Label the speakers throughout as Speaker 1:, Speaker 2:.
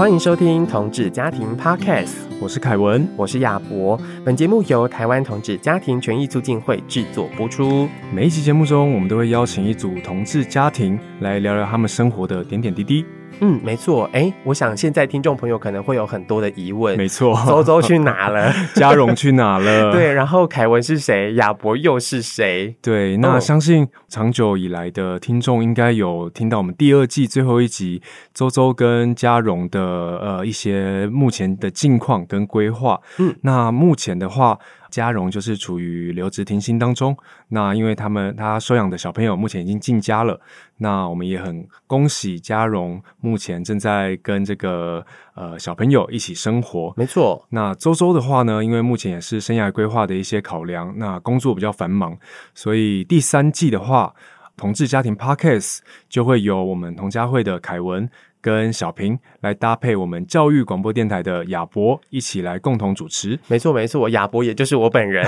Speaker 1: 欢迎收听同志家庭 Podcast，
Speaker 2: 我是凯文，
Speaker 1: 我是亚博。本节目由台湾同志家庭权益促进会制作播出。
Speaker 2: 每一期节目中，我们都会邀请一组同志家庭来聊聊他们生活的点点滴滴。
Speaker 1: 嗯，没错。哎，我想现在听众朋友可能会有很多的疑问。
Speaker 2: 没错，
Speaker 1: 周周去哪了？
Speaker 2: 嘉荣去哪了？
Speaker 1: 对，然后凯文是谁？亚博又是谁？
Speaker 2: 对，那相信长久以来的听众应该有听到我们第二季最后一集，周周跟嘉荣的呃一些目前的近况跟规划。嗯，那目前的话。嘉荣就是处于留职停薪当中，那因为他们他收养的小朋友目前已经进家了，那我们也很恭喜嘉荣目前正在跟这个呃小朋友一起生活。
Speaker 1: 没错，
Speaker 2: 那周周的话呢，因为目前也是生涯规划的一些考量，那工作比较繁忙，所以第三季的话，同志家庭 Podcast 就会有我们同家会的凯文。跟小平来搭配我们教育广播电台的亚博一起来共同主持。
Speaker 1: 没错，没错，亚博也就是我本人。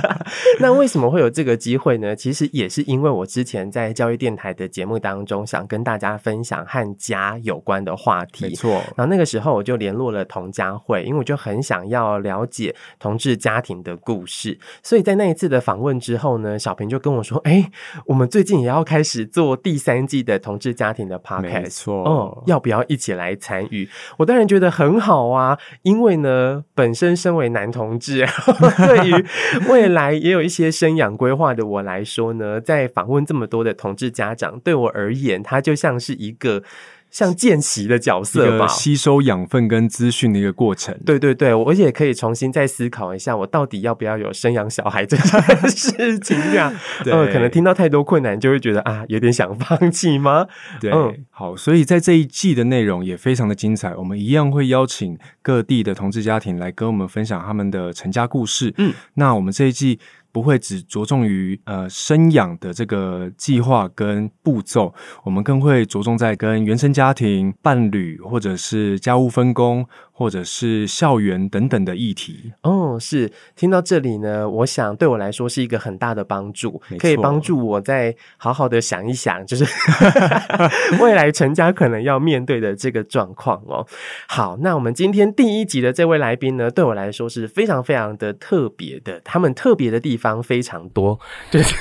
Speaker 1: 那为什么会有这个机会呢？其实也是因为我之前在教育电台的节目当中，想跟大家分享和家有关的话题。
Speaker 2: 没错，
Speaker 1: 然后那个时候我就联络了童家慧，因为我就很想要了解同志家庭的故事。所以在那一次的访问之后呢，小平就跟我说：“哎，我们最近也要开始做第三季的同志家庭的 podcast。”
Speaker 2: 没错，
Speaker 1: 哦。要不要一起来参与？我当然觉得很好啊，因为呢，本身身为男同志，对于未来也有一些生养规划的我来说呢，在访问这么多的同志家长，对我而言，他就像是一个。像见习的角色吧，
Speaker 2: 吸收养分跟资讯的一个过程。
Speaker 1: 对对对，我也可以重新再思考一下，我到底要不要有生养小孩这件 事情呀？
Speaker 2: 对，
Speaker 1: 可能听到太多困难，就会觉得啊，有点想放弃吗？
Speaker 2: 对，嗯，好，所以在这一季的内容也非常的精彩，我们一样会邀请各地的同志家庭来跟我们分享他们的成家故事。嗯，那我们这一季。不会只着重于呃生养的这个计划跟步骤，我们更会着重在跟原生家庭、伴侣或者是家务分工。或者是校园等等的议题
Speaker 1: 哦，是听到这里呢，我想对我来说是一个很大的帮助，可以帮助我再好好的想一想，就是 未来成家可能要面对的这个状况哦。好，那我们今天第一集的这位来宾呢，对我来说是非常非常的特别的，他们特别的地方非常多，就是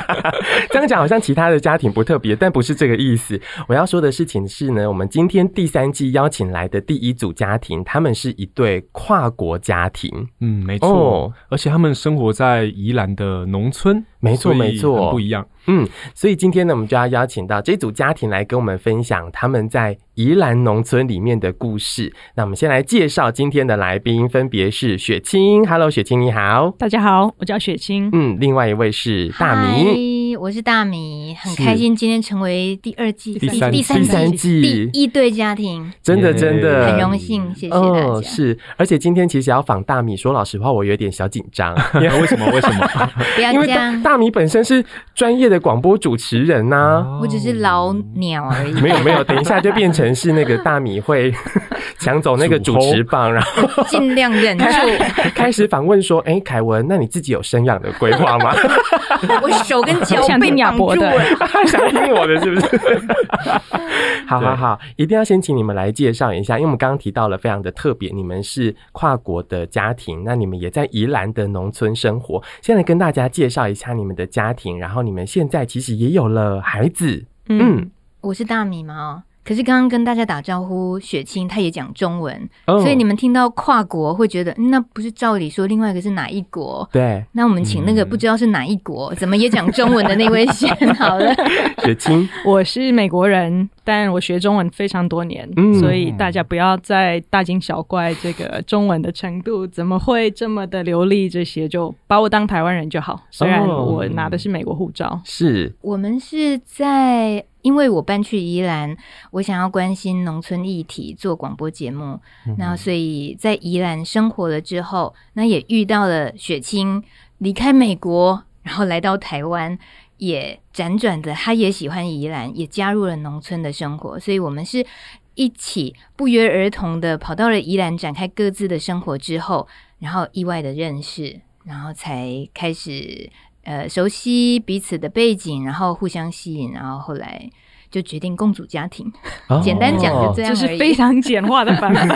Speaker 1: 这样讲好像其他的家庭不特别，但不是这个意思。我要说的事情是呢，我们今天第三季邀请来的第一组家。家庭，他们是一对跨国家庭，
Speaker 2: 嗯，没错，哦，而且他们生活在宜兰的农村，
Speaker 1: 没错，没错，
Speaker 2: 不一样。
Speaker 1: 嗯，所以今天呢，我们就要邀请到这组家庭来跟我们分享他们在宜兰农村里面的故事。那我们先来介绍今天的来宾，分别是雪清，Hello，雪清你好，
Speaker 3: 大家好，我叫雪清。
Speaker 1: 嗯，另外一位是大明
Speaker 3: ，Hi, 我是大米，很开心今天成为第二季、
Speaker 2: 第三、
Speaker 3: 第三、第三季第一对家庭，
Speaker 1: 真的真的
Speaker 3: 很荣幸，谢谢大家。
Speaker 1: 哦，是，而且今天其实要访大米，说老实话，我有点小紧张。
Speaker 2: 为什么？为什么？
Speaker 3: 不要这样，因为大，
Speaker 1: 米本身是专业的。广播主持人呐、啊？
Speaker 3: 我只是老鸟而已。
Speaker 1: 没有没有，等一下就变成是那个大米会抢走那个主持棒，然后
Speaker 3: 尽量忍住。
Speaker 1: 开始访问说：“哎、欸，凯文，那你自己有生养的规划吗？”
Speaker 3: 我手跟脚被绑住了，
Speaker 1: 想听我的是不是？好好好，一定要先请你们来介绍一下，因为我们刚刚提到了非常的特别，你们是跨国的家庭，那你们也在宜兰的农村生活。现在跟大家介绍一下你们的家庭，然后你们现在。现在其实也有了孩子，嗯，
Speaker 3: 嗯，我是大米嘛，哦，可是刚刚跟大家打招呼，雪清他也讲中文，哦，所以你们听到跨国会觉得，那不是照理说另外一个是哪一国？
Speaker 1: 对，
Speaker 3: 那我们请那个不知道是哪一国，嗯，怎么也讲中文的那位先好了。
Speaker 1: 雪清，
Speaker 4: 我是美国人。但我学中文非常多年，嗯，所以大家不要再大惊小怪这个中文的程度怎么会这么的流利，这些就把我当台湾人就好。虽然我拿的是美国护照。哦，
Speaker 1: 是
Speaker 3: 我们是在因为我搬去宜兰，我想要关心农村议题，做广播节目，嗯，那所以在宜兰生活了之后，那也遇到了雪清离开美国，然后来到台湾。也辗转的，他也喜欢宜兰，也加入了农村的生活，所以我们是一起不约而同的跑到了宜兰，展开各自的生活之后，然后意外的认识，然后才开始呃熟悉彼此的背景，然后互相吸引，然后后来。就决定共组家庭，哦、简单讲就这样，
Speaker 4: 就是非常简化的版本。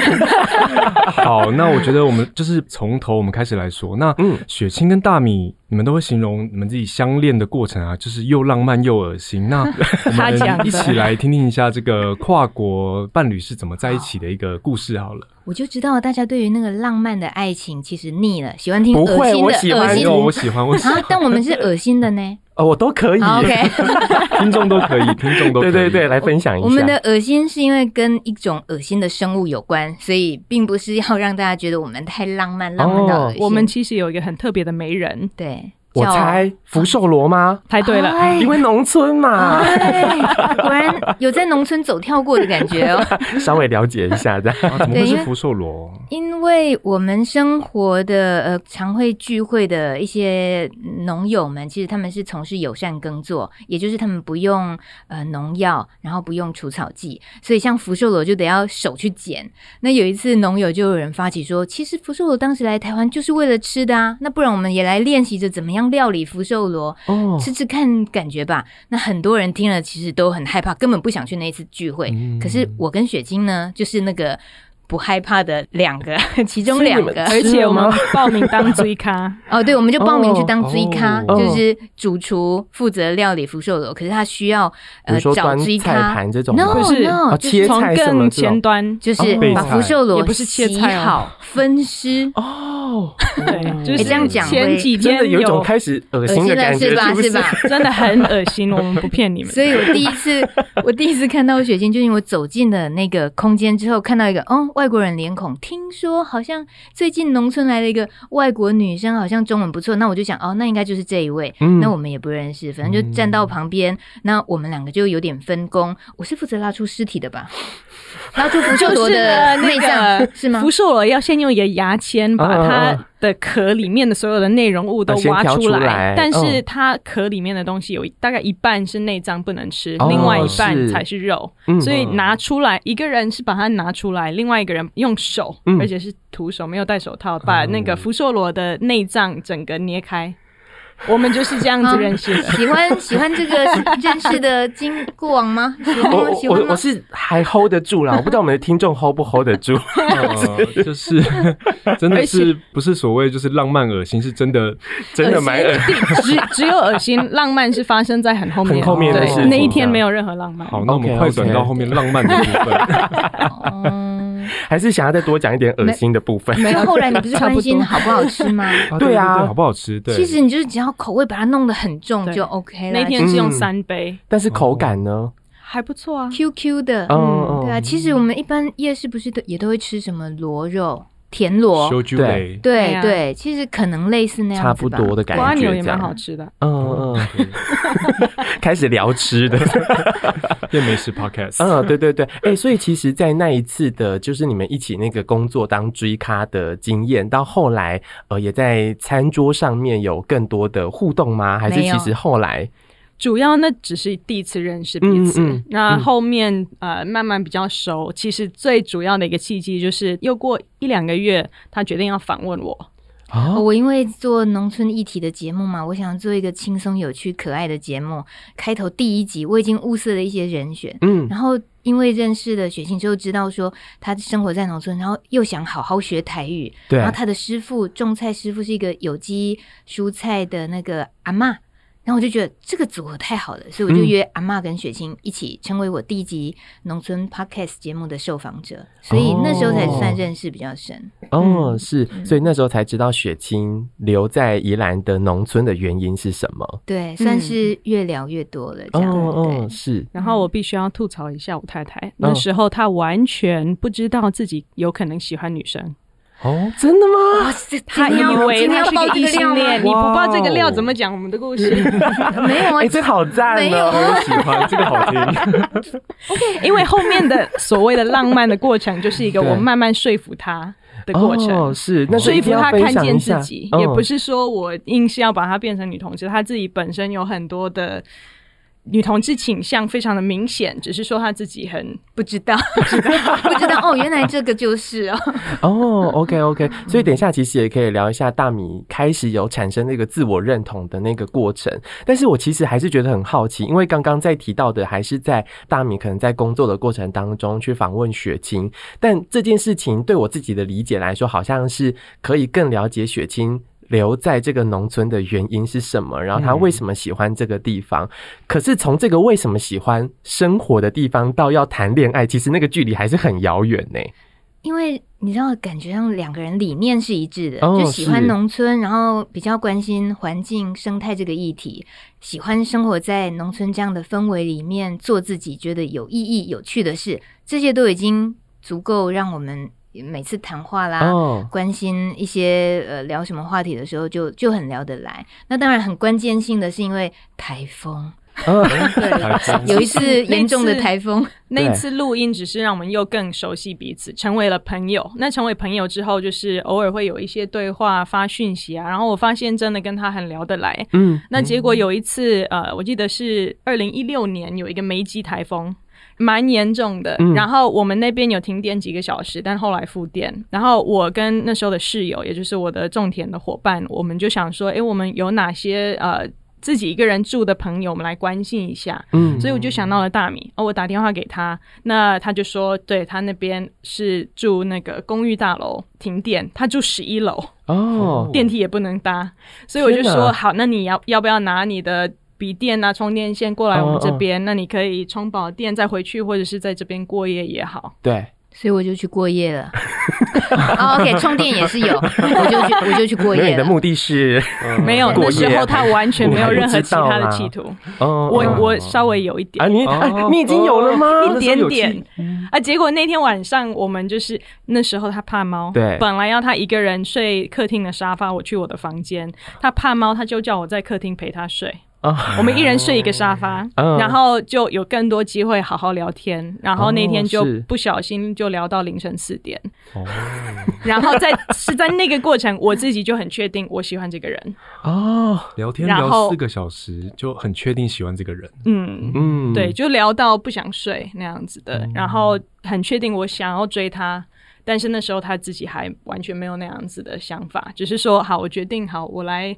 Speaker 2: 好，那我觉得我们就是从头我们开始来说。那嗯，雪清跟大米，你们都会形容你们自己相恋的过程啊，就是又浪漫又恶心。那 我们一起来听听一下这个跨国伴侣是怎么在一起的一个故事好了。
Speaker 3: 我就知道大家对于那个浪漫的爱情其实腻了，喜欢听恶心的。
Speaker 1: 不会，我喜欢，
Speaker 3: 恶心
Speaker 2: 我喜欢，我喜
Speaker 3: 欢。但我们是恶心的呢。
Speaker 1: 哦，我都可以。
Speaker 3: OK，
Speaker 2: 听众都可以，听众都可以。
Speaker 1: 对对对，来分享一下。
Speaker 3: 我们的恶心是因为跟一种恶心的生物有关，所以并不是要让大家觉得我们太浪漫，浪漫到恶心。
Speaker 4: 我们其实有一个很特别的媒人，
Speaker 3: 对。
Speaker 1: 我猜福寿螺吗？
Speaker 4: 猜对了，
Speaker 3: 哎、
Speaker 1: 因为农村嘛，
Speaker 3: 哎、果然有在农村走跳过的感觉哦。
Speaker 1: 稍微了解一下，这样、
Speaker 2: 啊、怎么会是福寿螺？
Speaker 3: 因为我们生活的呃常会聚会的一些农友们，其实他们是从事友善耕作，也就是他们不用呃农药，然后不用除草剂，所以像福寿螺就得要手去捡。那有一次农友就有人发起说，其实福寿螺当时来台湾就是为了吃的啊，那不然我们也来练习着怎么样。料理福寿螺，吃吃看感觉吧。那很多人听了其实都很害怕，根本不想去那一次聚会。嗯、可是我跟雪晶呢，就是那个。不害怕的两个，其中两个，
Speaker 4: 而且我们报名当追咖。
Speaker 3: 哦，对，我们就报名去当追咖，就是主厨负责料理福寿螺，可是他需要呃找追咖。
Speaker 1: 盘这种
Speaker 3: ，no
Speaker 4: 不是
Speaker 1: 切菜
Speaker 4: 从更前端，
Speaker 3: 就是把福寿螺
Speaker 4: 也不是切菜
Speaker 3: 好分尸。
Speaker 1: 哦，
Speaker 4: 对，就是
Speaker 3: 这样讲，
Speaker 4: 前几天
Speaker 1: 真的有一种开始恶心的感觉，
Speaker 3: 是吧？是吧？
Speaker 4: 真的很恶心，我们不骗你们。
Speaker 3: 所以我第一次，我第一次看到雪清，就因为我走进了那个空间之后，看到一个哦。外国人脸孔，听说好像最近农村来了一个外国女生，好像中文不错。那我就想，哦，那应该就是这一位。嗯，那我们也不认识，反正就站到旁边。嗯、那我们两个就有点分工，我是负责拉出尸体的吧。拉出福寿螺的内脏是吗？
Speaker 4: 福寿螺要先用一个牙签把它的壳里面的所有的内容物都挖出来，但是它壳里面的东西有大概一半是内脏不能吃，另外一半才是。肉，所以拿出来一个人是把它拿出来，另外一个人用手，而且是徒手，没有戴手套，把那个福寿螺的内脏整个捏开。我们就是这样子认识的。
Speaker 3: 喜欢喜欢这个 认识的经过往吗？喜欢吗？喜欢吗？
Speaker 1: 我我是还 hold 得住啦，我不知道我们的听众 hold 不 hold 得住。
Speaker 2: 就是 真的是不是所谓就是浪漫恶心，是真的真的蛮恶
Speaker 4: 心。只只有恶心，浪漫是发生在很后面，
Speaker 1: 很后面的事。
Speaker 4: 那一天没有任何浪漫。
Speaker 2: 好，那我们快转到后面浪漫的部分。
Speaker 3: 嗯，
Speaker 1: 还是想要再多讲一点恶心的部分。
Speaker 3: 就后来你不是关心好不好吃吗？
Speaker 1: 对啊，
Speaker 2: 好不好吃？对，
Speaker 3: 其实你就是只要。口味把它弄得很重就 OK 了。
Speaker 4: 那天是用三杯，
Speaker 1: 但是口感呢
Speaker 4: 还不错啊
Speaker 3: ，Q Q 的。嗯，对啊。其实我们一般夜市不是都也都会吃什么螺肉、田螺？
Speaker 1: 对
Speaker 3: 对对，其实可能类似那样
Speaker 1: 差不多的感觉。
Speaker 4: 蜗牛也蛮好吃的。
Speaker 1: 嗯嗯。开始聊吃的，
Speaker 2: 变美食 Podcast。
Speaker 1: 嗯，对对对。哎，所以其实，在那一次的，就是你们一起那个工作当追咖的经验，到后来，呃，也在餐桌上面有更多的互动吗？还是其实后来？
Speaker 4: 主要那只是第一次认识彼此，嗯嗯、那后面呃慢慢比较熟。其实最主要的一个契机就是，又过一两个月，他决定要访问我。
Speaker 3: 哦、我因为做农村议题的节目嘛，我想做一个轻松、有趣、可爱的节目。开头第一集我已经物色了一些人选，嗯，然后因为认识了雪清之后，知道说他生活在农村，然后又想好好学台语，对，然后他的师傅种菜师傅是一个有机蔬菜的那个阿嬷。然后我就觉得这个组合太好了，所以我就约阿嬷跟雪清一起成为我第一集农村 Podcast 节目的受访者，所以那时候才算认识比较深。
Speaker 1: 哦，是，所以那时候才知道雪清留在宜兰的农村的原因是什么？
Speaker 3: 对，算是越聊越多了。这样，哦，
Speaker 1: 是。
Speaker 4: 然后我必须要吐槽一下我太太，那时候她完全不知道自己有可能喜欢女生。
Speaker 1: 哦，真的吗？
Speaker 4: 他以为他是个异性恋，你不爆这个料怎么讲我们的故事？
Speaker 3: 没有啊，
Speaker 1: 这好赞哦，我喜欢这个好听。
Speaker 4: OK，因为后面的所谓的浪漫的过程，就是一个我慢慢说服他的过程。
Speaker 1: 哦，是，那
Speaker 4: 说服他看见自己，也不是说我硬是要把他变成女同志，他自己本身有很多的女同志倾向非常的明显，只是说她自己很
Speaker 3: 不知道，不知道，不知道哦，原来这个就是哦。
Speaker 1: 哦，OK OK，所以等一下其实也可以聊一下大米开始有产生那个自我认同的那个过程。但是我其实还是觉得很好奇，因为刚刚在提到的还是在大米可能在工作的过程当中去访问雪清，但这件事情对我自己的理解来说，好像是可以更了解雪清。留在这个农村的原因是什么？然后他为什么喜欢这个地方？嗯、可是从这个为什么喜欢生活的地方到要谈恋爱，其实那个距离还是很遥远呢。
Speaker 3: 因为你知道，感觉上两个人理念是一致的，哦、就喜欢农村，然后比较关心环境生态这个议题，喜欢生活在农村这样的氛围里面，做自己觉得有意义、有趣的事，这些都已经足够让我们。每次谈话啦，oh. 关心一些呃聊什么话题的时候就，就就很聊得来。那当然很关键性的是因为台风，oh. 对，有一次严重的台风，
Speaker 4: 那一次录音只是让我们又更熟悉彼此，成为了朋友。那成为朋友之后，就是偶尔会有一些对话、发讯息啊。然后我发现真的跟他很聊得来。嗯，那结果有一次，呃，我记得是二零一六年有一个梅基台风。蛮严重的，然后我们那边有停电几个小时，但后来复电。然后我跟那时候的室友，也就是我的种田的伙伴，我们就想说，诶，我们有哪些呃自己一个人住的朋友，我们来关心一下。嗯，所以我就想到了大米，哦，我打电话给他，那他就说，对，他那边是住那个公寓大楼停电，他住十一楼哦，电梯也不能搭，所以我就说好，那你要要不要拿你的？笔电啊，充电线过来我们这边，oh, oh. 那你可以充饱电再回去，或者是在这边过夜也好。
Speaker 1: 对，
Speaker 3: 所以我就去过夜了。oh, OK，充电也是有，我就去，我就去过夜了。
Speaker 1: 你的目的是
Speaker 4: 没有，那时候他完全没有任何其他的企图。我我，我稍微有一点
Speaker 1: 啊，你、啊、你已经有了吗？
Speaker 4: 一点点啊。结果那天晚上我们就是那时候他怕猫，
Speaker 1: 对，
Speaker 4: 本来要他一个人睡客厅的沙发，我去我的房间，他怕猫，他就叫我在客厅陪他睡。啊，oh, 我们一人睡一个沙发，oh. 然后就有更多机会好好聊天。然后那天就不小心就聊到凌晨四点。哦，oh, 然后在是在那个过程，我自己就很确定我喜欢这个人。
Speaker 2: 哦，oh, 聊天聊四个小时就很确定喜欢这个人。
Speaker 4: 嗯嗯，对，就聊到不想睡那样子的，然后很确定我想要追他，但是那时候他自己还完全没有那样子的想法，只是说好，我决定好，我来。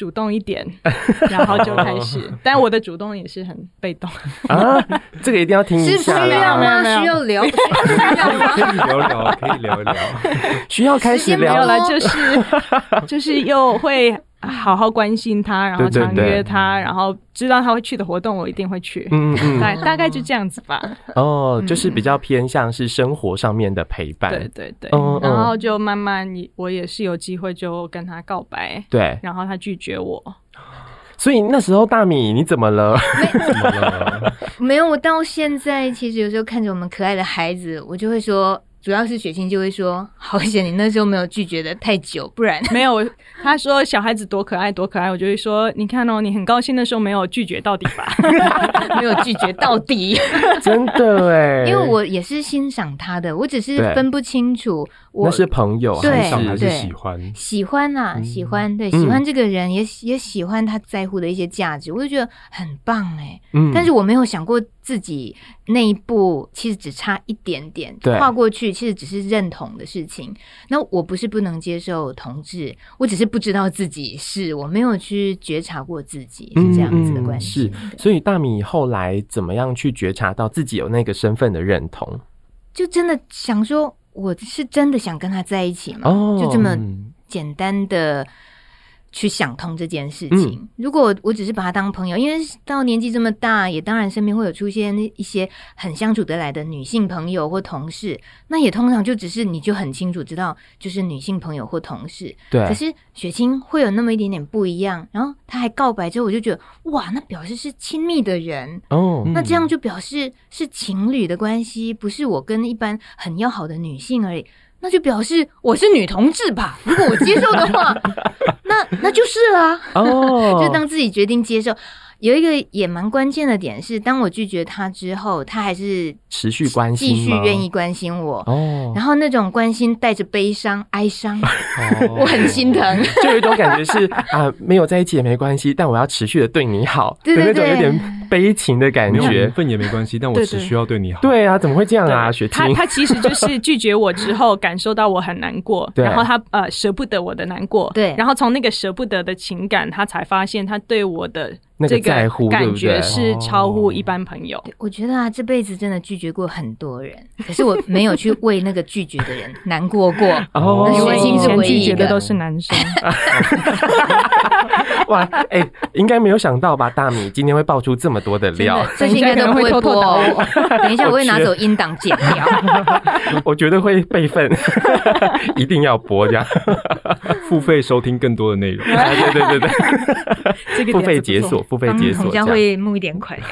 Speaker 4: 主动一点，然后就开始。但我的主动也是很被动
Speaker 1: 啊，这个一定要听一下。
Speaker 3: 需要吗？需要聊？需要聊？
Speaker 2: 可以聊聊，可以聊一聊。
Speaker 1: 需要开始聊
Speaker 4: 了，就是 就是又会。好好关心他，然后常约他，对对对，然后知道他会去的活动，我一定会去。嗯嗯，大大概就这样子吧。
Speaker 1: 哦，就是比较偏向是生活上面的陪伴。
Speaker 4: 对对对。嗯、然后就慢慢，我也是有机会就跟他告白。
Speaker 1: 对。
Speaker 4: 然后他拒绝我。
Speaker 1: 所以那时候大米你怎么了？
Speaker 3: 没 怎么了？没有，我到现在其实有时候看着我们可爱的孩子，我就会说。主要是雪清就会说：“好险你那时候没有拒绝的太久，不然
Speaker 4: 没有。”他说：“小孩子多可爱，多可爱。”我就会说：“你看哦，你很高兴的时候没有拒绝到底吧？
Speaker 3: 没有拒绝到底，
Speaker 1: 真的哎。
Speaker 3: 因为我也是欣赏他的，我只是分不清楚，我
Speaker 1: 那是朋友，
Speaker 3: 对，
Speaker 2: 还是喜欢？
Speaker 3: 喜欢啊，喜欢，对，喜欢这个人，也也喜欢他在乎的一些价值，我就觉得很棒哎。嗯，但是我没有想过。自己那一步其实只差一点点，跨过去其实只是认同的事情。那我不是不能接受同志，我只是不知道自己是，我没有去觉察过自己是这样子的关系。嗯、
Speaker 1: 是，所以大米后来怎么样去觉察到自己有那个身份的认同？
Speaker 3: 就真的想说，我是真的想跟他在一起吗？哦、就这么简单的。去想通这件事情。嗯、如果我只是把他当朋友，因为到年纪这么大，也当然身边会有出现一些很相处得来的女性朋友或同事，那也通常就只是你就很清楚知道，就是女性朋友或同事。
Speaker 1: 对。
Speaker 3: 可是雪清会有那么一点点不一样，然后他还告白之后，我就觉得哇，那表示是亲密的人哦，那这样就表示是情侣的关系，不是我跟一般很要好的女性而已。那就表示我是女同志吧？如果我接受的话，那那就是啦。哦，就当自己决定接受。有一个也蛮关键的点是，当我拒绝他之后，他还是
Speaker 1: 持续关心，
Speaker 3: 继续愿意关心我。哦，然后那种关心带着悲伤、哀伤，我很心疼。
Speaker 1: 就有一种感觉是啊，没有在一起也没关系，但我要持续的对你好。
Speaker 3: 对对对，
Speaker 1: 有点。悲情的感觉，
Speaker 2: 缘分也没关系，但我只需要对你好。
Speaker 1: 对啊，怎么会这样啊？雪清，
Speaker 4: 他他其实就是拒绝我之后，感受到我很难过，然后他呃舍不得我的难过，
Speaker 3: 对，
Speaker 4: 然后从那个舍不得的情感，他才发现他对我的。
Speaker 1: 那个在乎，
Speaker 4: 感觉是超乎一般朋友。
Speaker 3: 我觉得啊，这辈子真的拒绝过很多人，可是我没有去为那个拒绝的人难过过。
Speaker 4: 哦，因为以前拒绝的都是男生。
Speaker 1: 哇，哎、欸，应该没有想到吧？大米今天会爆出这么多的料，
Speaker 3: 这些应该都不会播。等一下，我会拿走音档剪掉。
Speaker 1: 我觉得会备份，一定要播这样，
Speaker 2: 付费收听更多的内容。
Speaker 1: 对对对对，这个付费解锁。付费解锁，
Speaker 3: 我将会募一点款。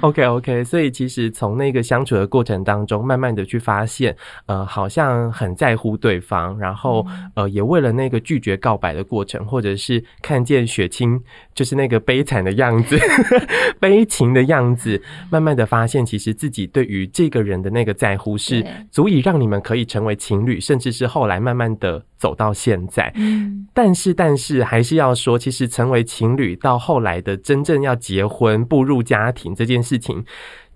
Speaker 1: OK OK，所以其实从那个相处的过程当中，慢慢的去发现，呃，好像很在乎对方，然后呃，也为了那个拒绝告白的过程，或者是看见雪清就是那个悲惨的样子、悲情的样子，慢慢的发现，其实自己对于这个人的那个在乎，是足以让你们可以成为情侣，甚至是后来慢慢的走到现在。嗯，但是但是还是要说，其实成为情侣到后来的真正要结婚步入家庭这件事情，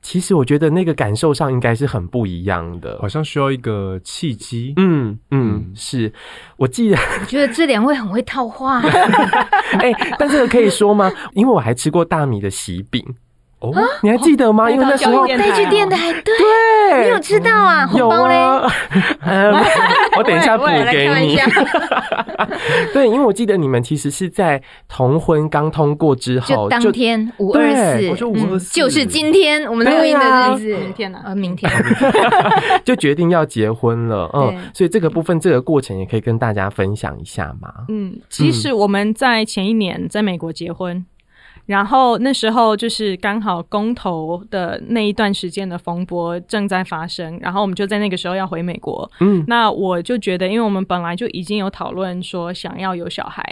Speaker 1: 其实我觉得那个感受上应该是很不一样的，
Speaker 2: 好像需要一个契机。
Speaker 1: 嗯嗯，是我记得，
Speaker 3: 我觉得这两位很会套话。
Speaker 1: 哎、欸，但这个可以说吗？因为我还吃过大米的喜饼。哦，你还记得吗？因为那时候
Speaker 3: 那句电台，对，
Speaker 1: 对，
Speaker 3: 你有知道啊？红包嘞？
Speaker 1: 嗯，我等一下补给你。对，因为我记得你们其实是在同婚刚通过之后，
Speaker 3: 就当天五二四，
Speaker 1: 我说五二四，
Speaker 3: 就是今天我们录音的日子，
Speaker 4: 明天啊，
Speaker 3: 呃，明天
Speaker 1: 就决定要结婚了。嗯，所以这个部分，这个过程也可以跟大家分享一下嘛。
Speaker 4: 嗯，其实我们在前一年在美国结婚。然后那时候就是刚好公投的那一段时间的风波正在发生，然后我们就在那个时候要回美国。嗯，那我就觉得，因为我们本来就已经有讨论说想要有小孩，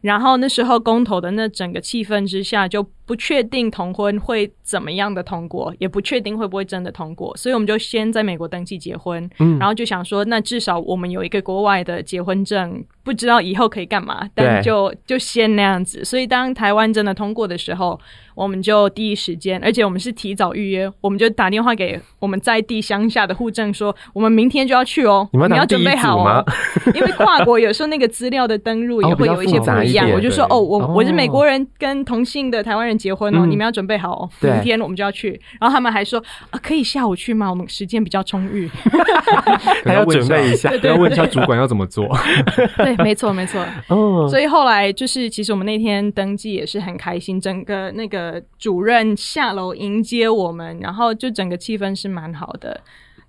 Speaker 4: 然后那时候公投的那整个气氛之下，就不确定同婚会怎么样的通过，也不确定会不会真的通过，所以我们就先在美国登记结婚。嗯，然后就想说，那至少我们有一个国外的结婚证，不知道以后可以干嘛，但就就先那样子。所以当台湾真的通过的时候，我们就第一时间，而且我们是提早预约，我们就打电话给我们在地乡下的户政说，我们明天就要去哦，你，
Speaker 1: 们
Speaker 4: 要准备好哦。因为跨国有时候那个资料的登录也会有一些不一样，我就说哦，我我是美国人跟同性的台湾人结婚哦，你们要准备好哦，明天我们就要去。然后他们还说啊，可以下午去吗？我们时间比较充裕，
Speaker 2: 还要准备一下，要问一下主管要怎么做。
Speaker 4: 对，没错没错。哦，所以后来就是，其实我们那天登记也是很开心，整个那个。呃，主任下楼迎接我们，然后就整个气氛是蛮好的。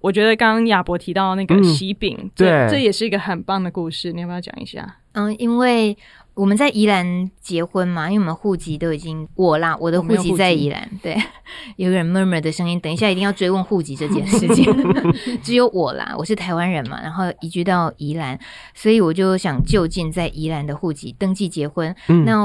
Speaker 4: 我觉得刚刚亚伯提到那个喜饼，嗯、这对这也是一个很棒的故事，你要不要讲一下？
Speaker 3: 嗯，因为。我们在宜兰结婚嘛，因为我们户籍都已经我啦，我的户籍在宜兰。对，有人 murmur 的声音，等一下一定要追问户籍这件事情。只有我啦，我是台湾人嘛，然后移居到宜兰，所以我就想就近在宜兰的户籍登记结婚。嗯、那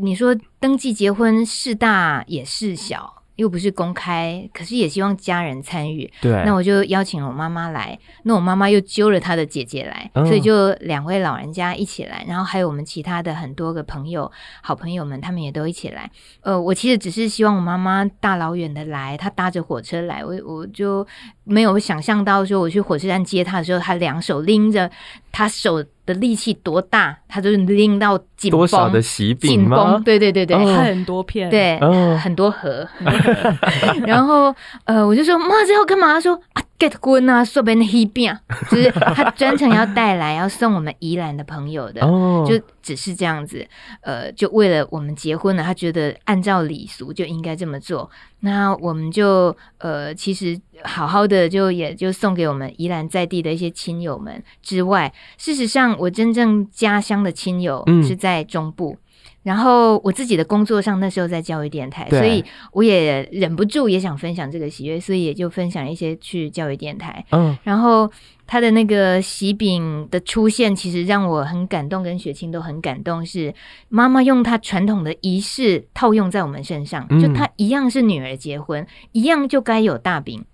Speaker 3: 你说登记结婚是大也是小？又不是公开，可是也希望家人参与。对，那我就邀请了我妈妈来，那我妈妈又揪了她的姐姐来，嗯、所以就两位老人家一起来，然后还有我们其他的很多个朋友、好朋友们，他们也都一起来。呃，我其实只是希望我妈妈大老远的来，她搭着火车来，我我就没有想象到说我去火车站接她的时候，她两手拎着，她手。的力气多大，她就拎到紧绷。
Speaker 1: 多少的喜饼吗？
Speaker 3: 对对对对，
Speaker 4: 哦、很多片，
Speaker 3: 对，哦、很多盒。然后呃，我就说妈，这要干嘛？他说啊，get 滚啊，说别的喜饼，就是他专程要带来要送我们宜兰的朋友的，哦、就只是这样子。呃，就为了我们结婚了，他觉得按照礼俗就应该这么做。那我们就呃，其实好好的就也就送给我们宜兰在地的一些亲友们之外，事实上我真正家乡的亲友是在中部，嗯、然后我自己的工作上那时候在教育电台，所以我也忍不住也想分享这个喜悦，所以也就分享一些去教育电台，嗯，然后。他的那个喜饼的出现，其实让我很感动，跟雪清都很感动。是妈妈用她传统的仪式套用在我们身上，就她一样是女儿结婚，一样就该有大饼。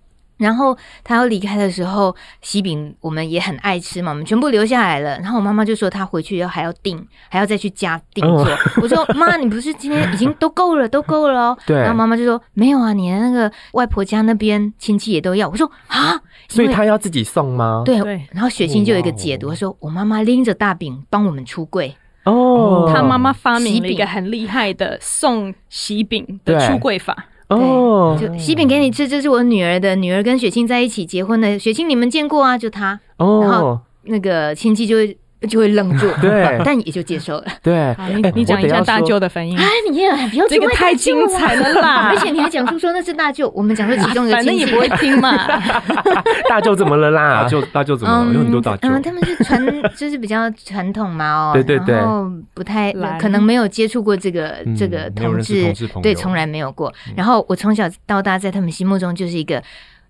Speaker 3: 然后他要离开的时候，喜饼我们也很爱吃嘛，我们全部留下来了。然后我妈妈就说她回去要还要订，还要再去加订做。哦、我说 妈，你不是今天已经都够了，都够了哦。对。然后妈妈就说没有啊，你的那个外婆家那边亲戚也都要。我说啊，
Speaker 1: 所以他要自己送吗？
Speaker 3: 对。然后雪清就有一个解读，说我妈妈拎着大饼帮我们出柜。
Speaker 4: 哦。他妈妈发明了一个很厉害的送喜饼的出柜法。
Speaker 3: 哦，就喜饼给你吃，这是我女儿的，女儿跟雪清在一起结婚的，雪清你们见过啊？就她，哦，然后那个亲戚就会。就会愣住，对，但也就接受了。
Speaker 1: 对，
Speaker 4: 你你讲一下大舅的反应。
Speaker 3: 哎，你也不要
Speaker 4: 这个太精彩了啦！
Speaker 3: 而且你还讲出说那是大舅，我们讲说其中一个，
Speaker 4: 反正也不会听嘛。
Speaker 1: 大舅怎么了啦？
Speaker 2: 大舅大舅怎么了？有很多大舅。
Speaker 3: 嗯，他们是传，就是比较传统嘛，哦，
Speaker 1: 对对对，
Speaker 3: 然后不太可能没有接触过这个这个同志，对，从来没有过。然后我从小到大在他们心目中就是一个。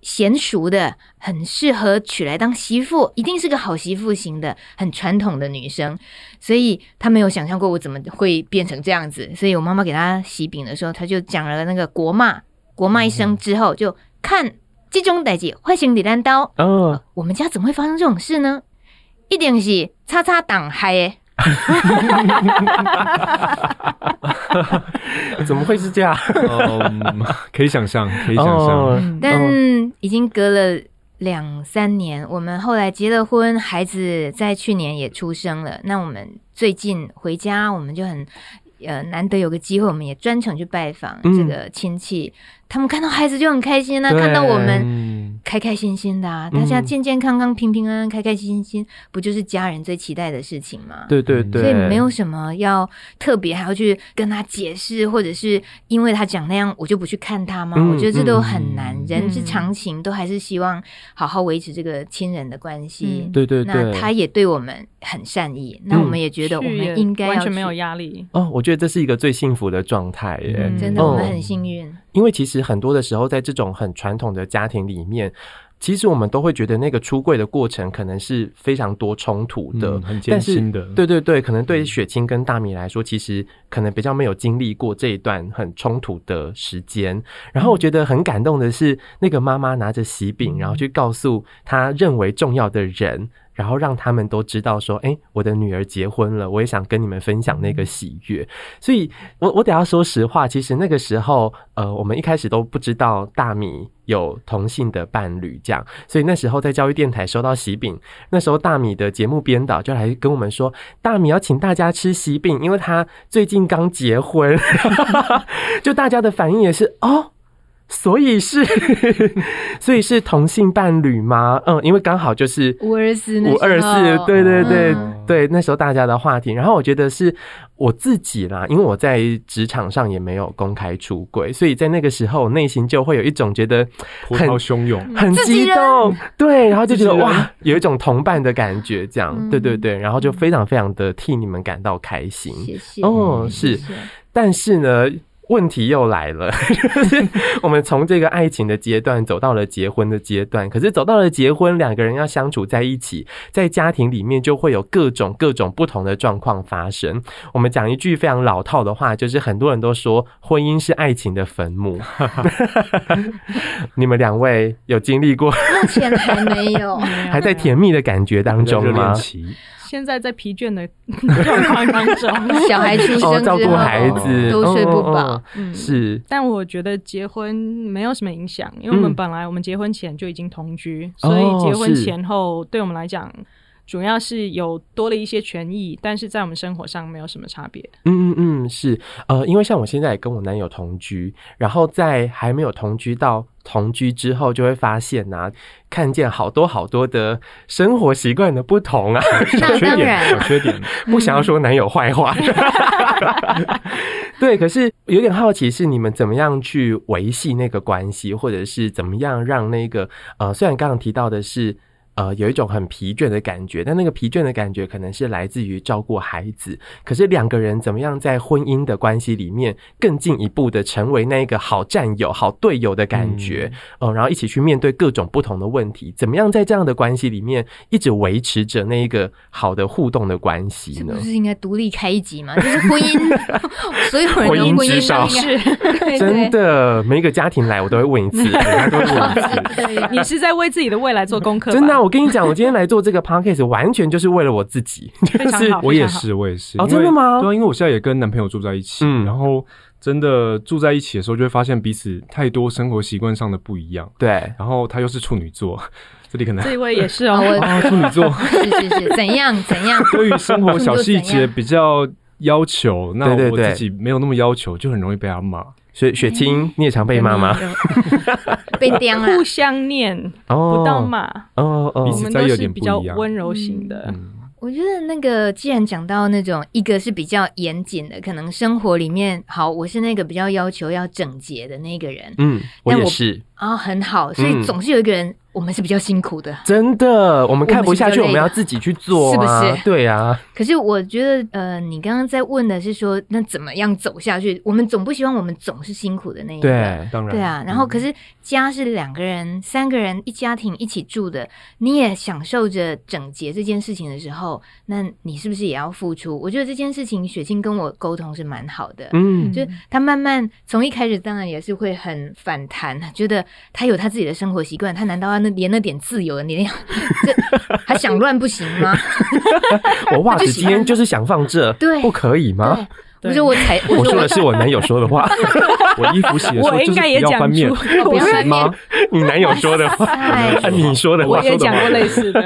Speaker 3: 娴熟的，很适合娶来当媳妇，一定是个好媳妇型的，很传统的女生，所以她没有想象过我怎么会变成这样子。所以我妈妈给她喜饼的时候，她就讲了那个国骂，国骂一声之后，就看这种代志坏心理单刀。哦、呃，我们家怎么会发生这种事呢？一定是叉叉党害的。
Speaker 1: 怎么会是这样？
Speaker 2: 嗯，可以想象，可以想象。Oh,
Speaker 3: 但已经隔了两三年，我们后来结了婚，孩子在去年也出生了。那我们最近回家，我们就很呃难得有个机会，我们也专程去拜访这个亲戚。嗯他们看到孩子就很开心啊，看到我们开开心心的啊，大家健健康康、平平安安、开开心心，不就是家人最期待的事情吗？
Speaker 1: 对对对，
Speaker 3: 所以没有什么要特别还要去跟他解释，或者是因为他讲那样，我就不去看他吗？我觉得这都很难，人之常情，都还是希望好好维持这个亲人的关系。
Speaker 1: 对对对，
Speaker 3: 那他也对我们很善意，那我们也觉得我们应该
Speaker 4: 完全没有压力
Speaker 1: 哦。我觉得这是一个最幸福的状态耶，
Speaker 3: 真的，我们很幸运。
Speaker 1: 因为其实很多的时候，在这种很传统的家庭里面，其实我们都会觉得那个出柜的过程可能是非常多冲突的，
Speaker 2: 嗯、很艰辛的。
Speaker 1: 对对对，可能对雪清跟大米来说，其实可能比较没有经历过这一段很冲突的时间。然后我觉得很感动的是，那个妈妈拿着喜饼，然后去告诉她认为重要的人。然后让他们都知道说，哎，我的女儿结婚了，我也想跟你们分享那个喜悦。所以，我我得要说实话，其实那个时候，呃，我们一开始都不知道大米有同性的伴侣，这样。所以那时候在教育电台收到喜饼，那时候大米的节目编导就来跟我们说，大米要请大家吃喜饼，因为他最近刚结婚。就大家的反应也是哦。所以是，所以是同性伴侣吗？嗯，因为刚好就是
Speaker 3: 五二四，
Speaker 1: 五二四，对对对对，那时候大家的话题。然后我觉得是我自己啦，因为我在职场上也没有公开出轨，所以在那个时候内心就会有一种觉得很
Speaker 2: 波涛汹涌、
Speaker 1: 很激动，对，然后就觉得哇，有一种同伴的感觉，这样，对对对，然后就非常非常的替你们感到开心。
Speaker 3: 谢谢
Speaker 1: 哦，是，但是呢。问题又来了，就是我们从这个爱情的阶段走到了结婚的阶段，可是走到了结婚，两个人要相处在一起，在家庭里面就会有各种各种不同的状况发生。我们讲一句非常老套的话，就是很多人都说婚姻是爱情的坟墓。你们两位有经历过？
Speaker 3: 目前还没有，
Speaker 1: 还在甜蜜的感觉当中吗？
Speaker 4: 现在在疲倦的 状况当中，
Speaker 3: 小孩出生之后，
Speaker 1: 照顾孩子
Speaker 3: 都睡不饱。
Speaker 1: 嗯，是。
Speaker 4: 但我觉得结婚没有什么影响，因为我们本来我们结婚前就已经同居，所以结婚前后对我们来讲。主要是有多了一些权益，但是在我们生活上没有什么差别。
Speaker 1: 嗯嗯嗯，是呃，因为像我现在也跟我男友同居，然后在还没有同居到同居之后，就会发现呐、啊，看见好多好多的生活习惯的不同啊，
Speaker 3: 小缺点，
Speaker 1: 小缺点，不想要说男友坏话。对，可是有点好奇，是你们怎么样去维系那个关系，或者是怎么样让那个呃，虽然刚刚提到的是。呃有一种很疲倦的感觉，但那个疲倦的感觉可能是来自于照顾孩子。可是两个人怎么样在婚姻的关系里面更进一步的成为那个好战友、好队友的感觉？嗯、呃，然后一起去面对各种不同的问题，怎么样在这样的关系里面一直维持着那一个好的互动的关系呢？
Speaker 3: 是不是应该独立开一集嘛？就是婚姻，所有人
Speaker 1: 婚姻之上
Speaker 3: 是
Speaker 1: 真的，每一个家庭来我都会问一次，每个都会问一次。
Speaker 4: 你是在为自己的未来做功课？
Speaker 1: 真的、啊，我跟你讲，我今天来做这个 podcast 完全就是为了我自己。就是
Speaker 2: 我也是，我也是。
Speaker 1: 哦，真的吗？
Speaker 2: 对啊，因为我现在也跟男朋友住在一起，嗯，然后真的住在一起的时候，就会发现彼此太多生活习惯上的不一样。
Speaker 1: 对，
Speaker 2: 然后他又是处女座，这里可能
Speaker 4: 这一位也是哦，
Speaker 2: 啊，处女座
Speaker 3: 是是是，怎样怎样？
Speaker 2: 对于生活小细节比较要求，那我自己没有那么要求，就很容易被他骂。
Speaker 1: 所以雪清，你也常被骂吗？
Speaker 3: 被刁了，
Speaker 4: 互相念，不到骂。
Speaker 1: 哦哦，
Speaker 2: 彼此在有点
Speaker 4: 比较温柔型的。
Speaker 3: 我觉得那个，既然讲到那种一个是比较严谨的，可能生活里面，好，我是那个比较要求要整洁的那个人。
Speaker 1: 嗯，我也是。
Speaker 3: 啊，很好，所以总是有一个人。我们是比较辛苦的，
Speaker 1: 真的，我们看不下去，我们要自己去做，是不是？对啊。
Speaker 3: 可是我觉得，呃，你刚刚在问的是说，那怎么样走下去？我们总不希望我们总是辛苦的那一个，
Speaker 1: 对，当然，
Speaker 3: 对啊。然后，可是家是两个人、三个人一家庭一起住的，你也享受着整洁这件事情的时候，那你是不是也要付出？我觉得这件事情，雪清跟我沟通是蛮好的，嗯，就他慢慢从一开始，当然也是会很反弹，觉得他有他自己的生活习惯，他难道要那连那点自由，你连这还想乱不行吗？
Speaker 1: 我袜子今天就是想放这，
Speaker 3: 对，
Speaker 1: 不可以吗？
Speaker 3: 不是我才，
Speaker 1: 我说的是我男友说的话。
Speaker 2: 我衣服洗的时候就是不要翻面，
Speaker 3: 不是吗？
Speaker 1: 你男友说的话，你说的话，
Speaker 4: 我也讲过类似的。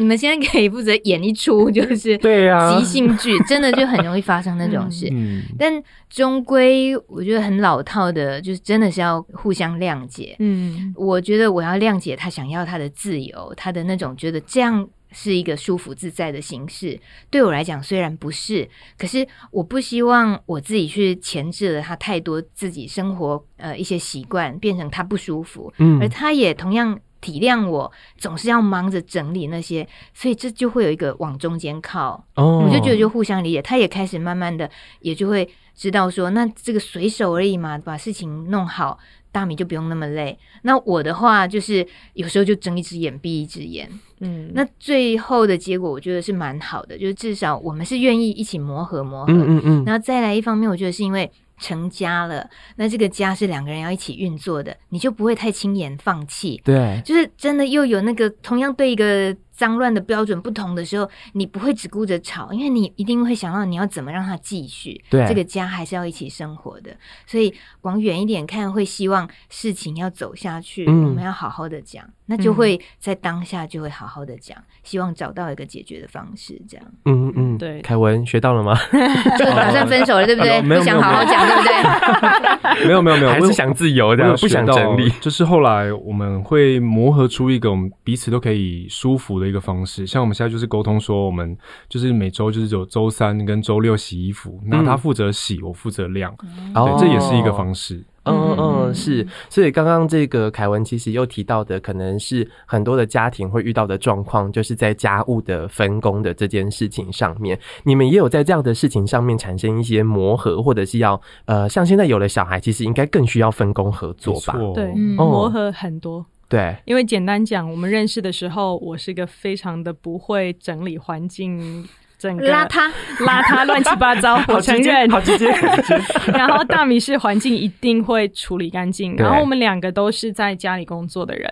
Speaker 3: 哎，你们现在可以负责演一出，就是
Speaker 1: 对啊，
Speaker 3: 即兴剧，真的就很容易发生那种事。但终归，我觉得很老套的，就是真的是要互相谅解。嗯，我觉得我要谅解他想要他的自由，他的那种觉得这样。是一个舒服自在的形式，对我来讲虽然不是，可是我不希望我自己去钳制了他太多自己生活呃一些习惯，变成他不舒服，嗯，而他也同样体谅我，总是要忙着整理那些，所以这就会有一个往中间靠，哦，我就觉得就互相理解，他也开始慢慢的也就会知道说，那这个随手而已嘛，把事情弄好。大米就不用那么累。那我的话就是有时候就睁一只眼闭一只眼。嗯，那最后的结果我觉得是蛮好的，就是至少我们是愿意一起磨合磨合。嗯嗯嗯。然后再来一方面，我觉得是因为成家了，那这个家是两个人要一起运作的，你就不会太轻言放弃。
Speaker 1: 对，
Speaker 3: 就是真的又有那个同样对一个。脏乱的标准不同的时候，你不会只顾着吵，因为你一定会想到你要怎么让它继续。
Speaker 1: 对，
Speaker 3: 这个家还是要一起生活的，所以往远一点看，会希望事情要走下去，嗯、我们要好好的讲，那就会在当下就会好好的讲，希望找到一个解决的方式，这样。
Speaker 1: 嗯嗯，对。凯文学到了吗？
Speaker 3: 就打算分手了，对不对？不想好好讲，对不对？
Speaker 2: 没有没有没有，
Speaker 1: 还是想自由的，不想整理。
Speaker 2: 就是后来我们会磨合出一个我们彼此都可以舒服的。一个方式，像我们现在就是沟通说，我们就是每周就是有周三跟周六洗衣服，那他负责洗，我负责晾，对，这也是一个方式。
Speaker 1: 嗯嗯，是。所以刚刚这个凯文其实又提到的，可能是很多的家庭会遇到的状况，就是在家务的分工的这件事情上面，你们也有在这样的事情上面产生一些磨合，或者是要呃，像现在有了小孩，其实应该更需要分工合作吧？
Speaker 4: 对，磨合很多。
Speaker 1: 对，
Speaker 4: 因为简单讲，我们认识的时候，我是一个非常的不会整理环境，整个
Speaker 3: 邋遢、
Speaker 4: 邋遢、乱七八糟。我承认，
Speaker 1: 好直接。
Speaker 4: 然后大米是环境一定会处理干净。然后我们两个都是在家里工作的人，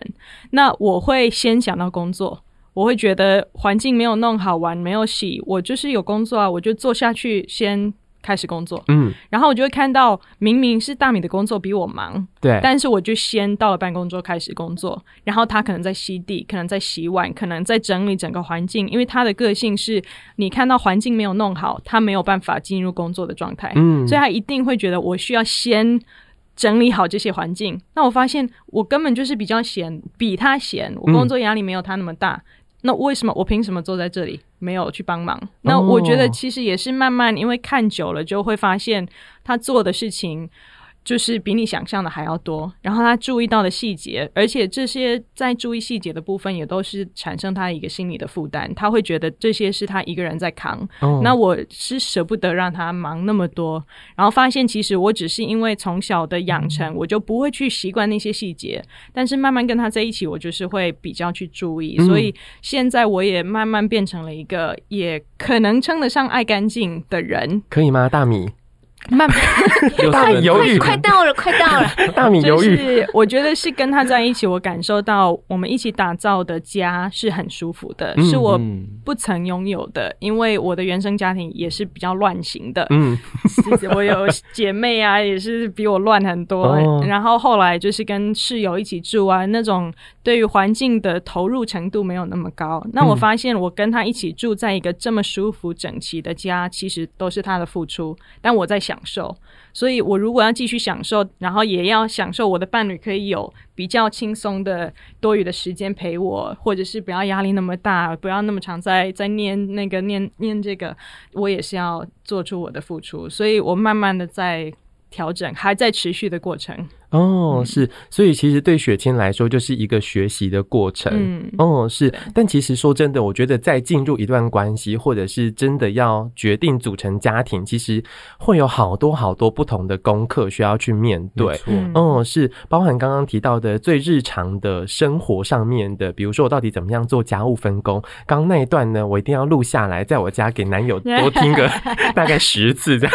Speaker 4: 那我会先想到工作，我会觉得环境没有弄好，玩没有洗，我就是有工作啊，我就做下去先。开始工作，嗯，然后我就会看到，明明是大米的工作比我忙，
Speaker 1: 对，
Speaker 4: 但是我就先到了办公桌开始工作，然后他可能在吸地，可能在洗碗，可能在整理整个环境，因为他的个性是，你看到环境没有弄好，他没有办法进入工作的状态，嗯，所以他一定会觉得我需要先整理好这些环境。那我发现我根本就是比较闲，比他闲，我工作压力没有他那么大。嗯那为什么我凭什么坐在这里没有去帮忙？那我觉得其实也是慢慢，因为看久了就会发现他做的事情就是比你想象的还要多，然后他注意到的细节，而且这些在注意细节的部分也都是产生他一个心理的负担，他会觉得这些是他一个人在扛。哦、那我是舍不得让他忙那么多，然后发现其实我只是因为从小的养成，我就不会去习惯那些细节，但是慢慢跟他在一起，我就是会比较去注意，嗯、所以现在我也慢慢变成了一个也可能称得上爱干净的人，
Speaker 1: 可以吗，大米？
Speaker 3: 慢慢，大米犹豫，快到了，快到了。
Speaker 1: 大米犹豫，
Speaker 4: 就是我觉得是跟他在一起，我感受到我们一起打造的家是很舒服的，嗯、是我不曾拥有的。因为我的原生家庭也是比较乱型的，嗯，我有姐妹啊，也是比我乱很多。哦、然后后来就是跟室友一起住啊，那种对于环境的投入程度没有那么高。那我发现我跟他一起住在一个这么舒服整齐的家，其实都是他的付出，但我在。享受，所以我如果要继续享受，然后也要享受我的伴侣可以有比较轻松的多余的时间陪我，或者是不要压力那么大，不要那么常在在念那个念念这个，我也是要做出我的付出，所以我慢慢的在调整，还在持续的过程。
Speaker 1: 哦，是，所以其实对雪清来说就是一个学习的过程。嗯，哦，是，但其实说真的，我觉得在进入一段关系，或者是真的要决定组成家庭，其实会有好多好多不同的功课需要去面对。哦，是，包含刚刚提到的最日常的生活上面的，比如说我到底怎么样做家务分工。刚刚那一段呢，我一定要录下来，在我家给男友多听个 大概十次这样。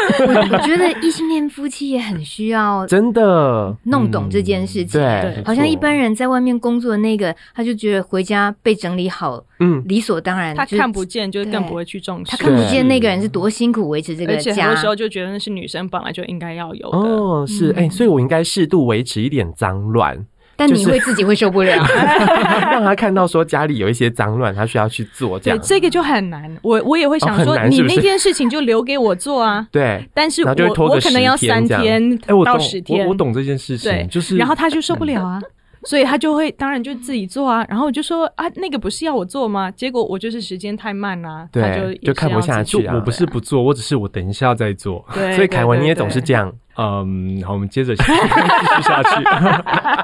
Speaker 3: 我觉得异性恋夫妻也很需要，
Speaker 1: 真的。
Speaker 3: 弄懂这件事情，嗯、对，好像一般人在外面工作的那个，他就觉得回家被整理好，嗯，理所当然。
Speaker 4: 他看不见，就更不会去重视。
Speaker 3: 他看不见那个人是多辛苦维持这个家，
Speaker 4: 而且很多时候就觉得那是女生本来就应该要有的。
Speaker 1: 哦，是，哎、所以我应该适度维持一点脏乱。
Speaker 3: 但你会自己会受不了，
Speaker 1: 让他看到说家里有一些脏乱，他需要去做这样。
Speaker 4: 对，这个就很难。我我也会想说，你那件事情就留给我做啊。
Speaker 1: 对，
Speaker 4: 但是我我可能要三天到十天。
Speaker 2: 我懂这件事情，就是
Speaker 4: 然后他就受不了啊，所以他就会当然就自己做啊。然后我就说啊，那个不是要我做吗？结果我就是时间太慢啦，他就
Speaker 1: 就看不下去啊。
Speaker 2: 我不是不做，我只是我等一下再做。
Speaker 1: 对，所以凯文你也总是这样。
Speaker 2: 嗯，好，我们接着 继续下去。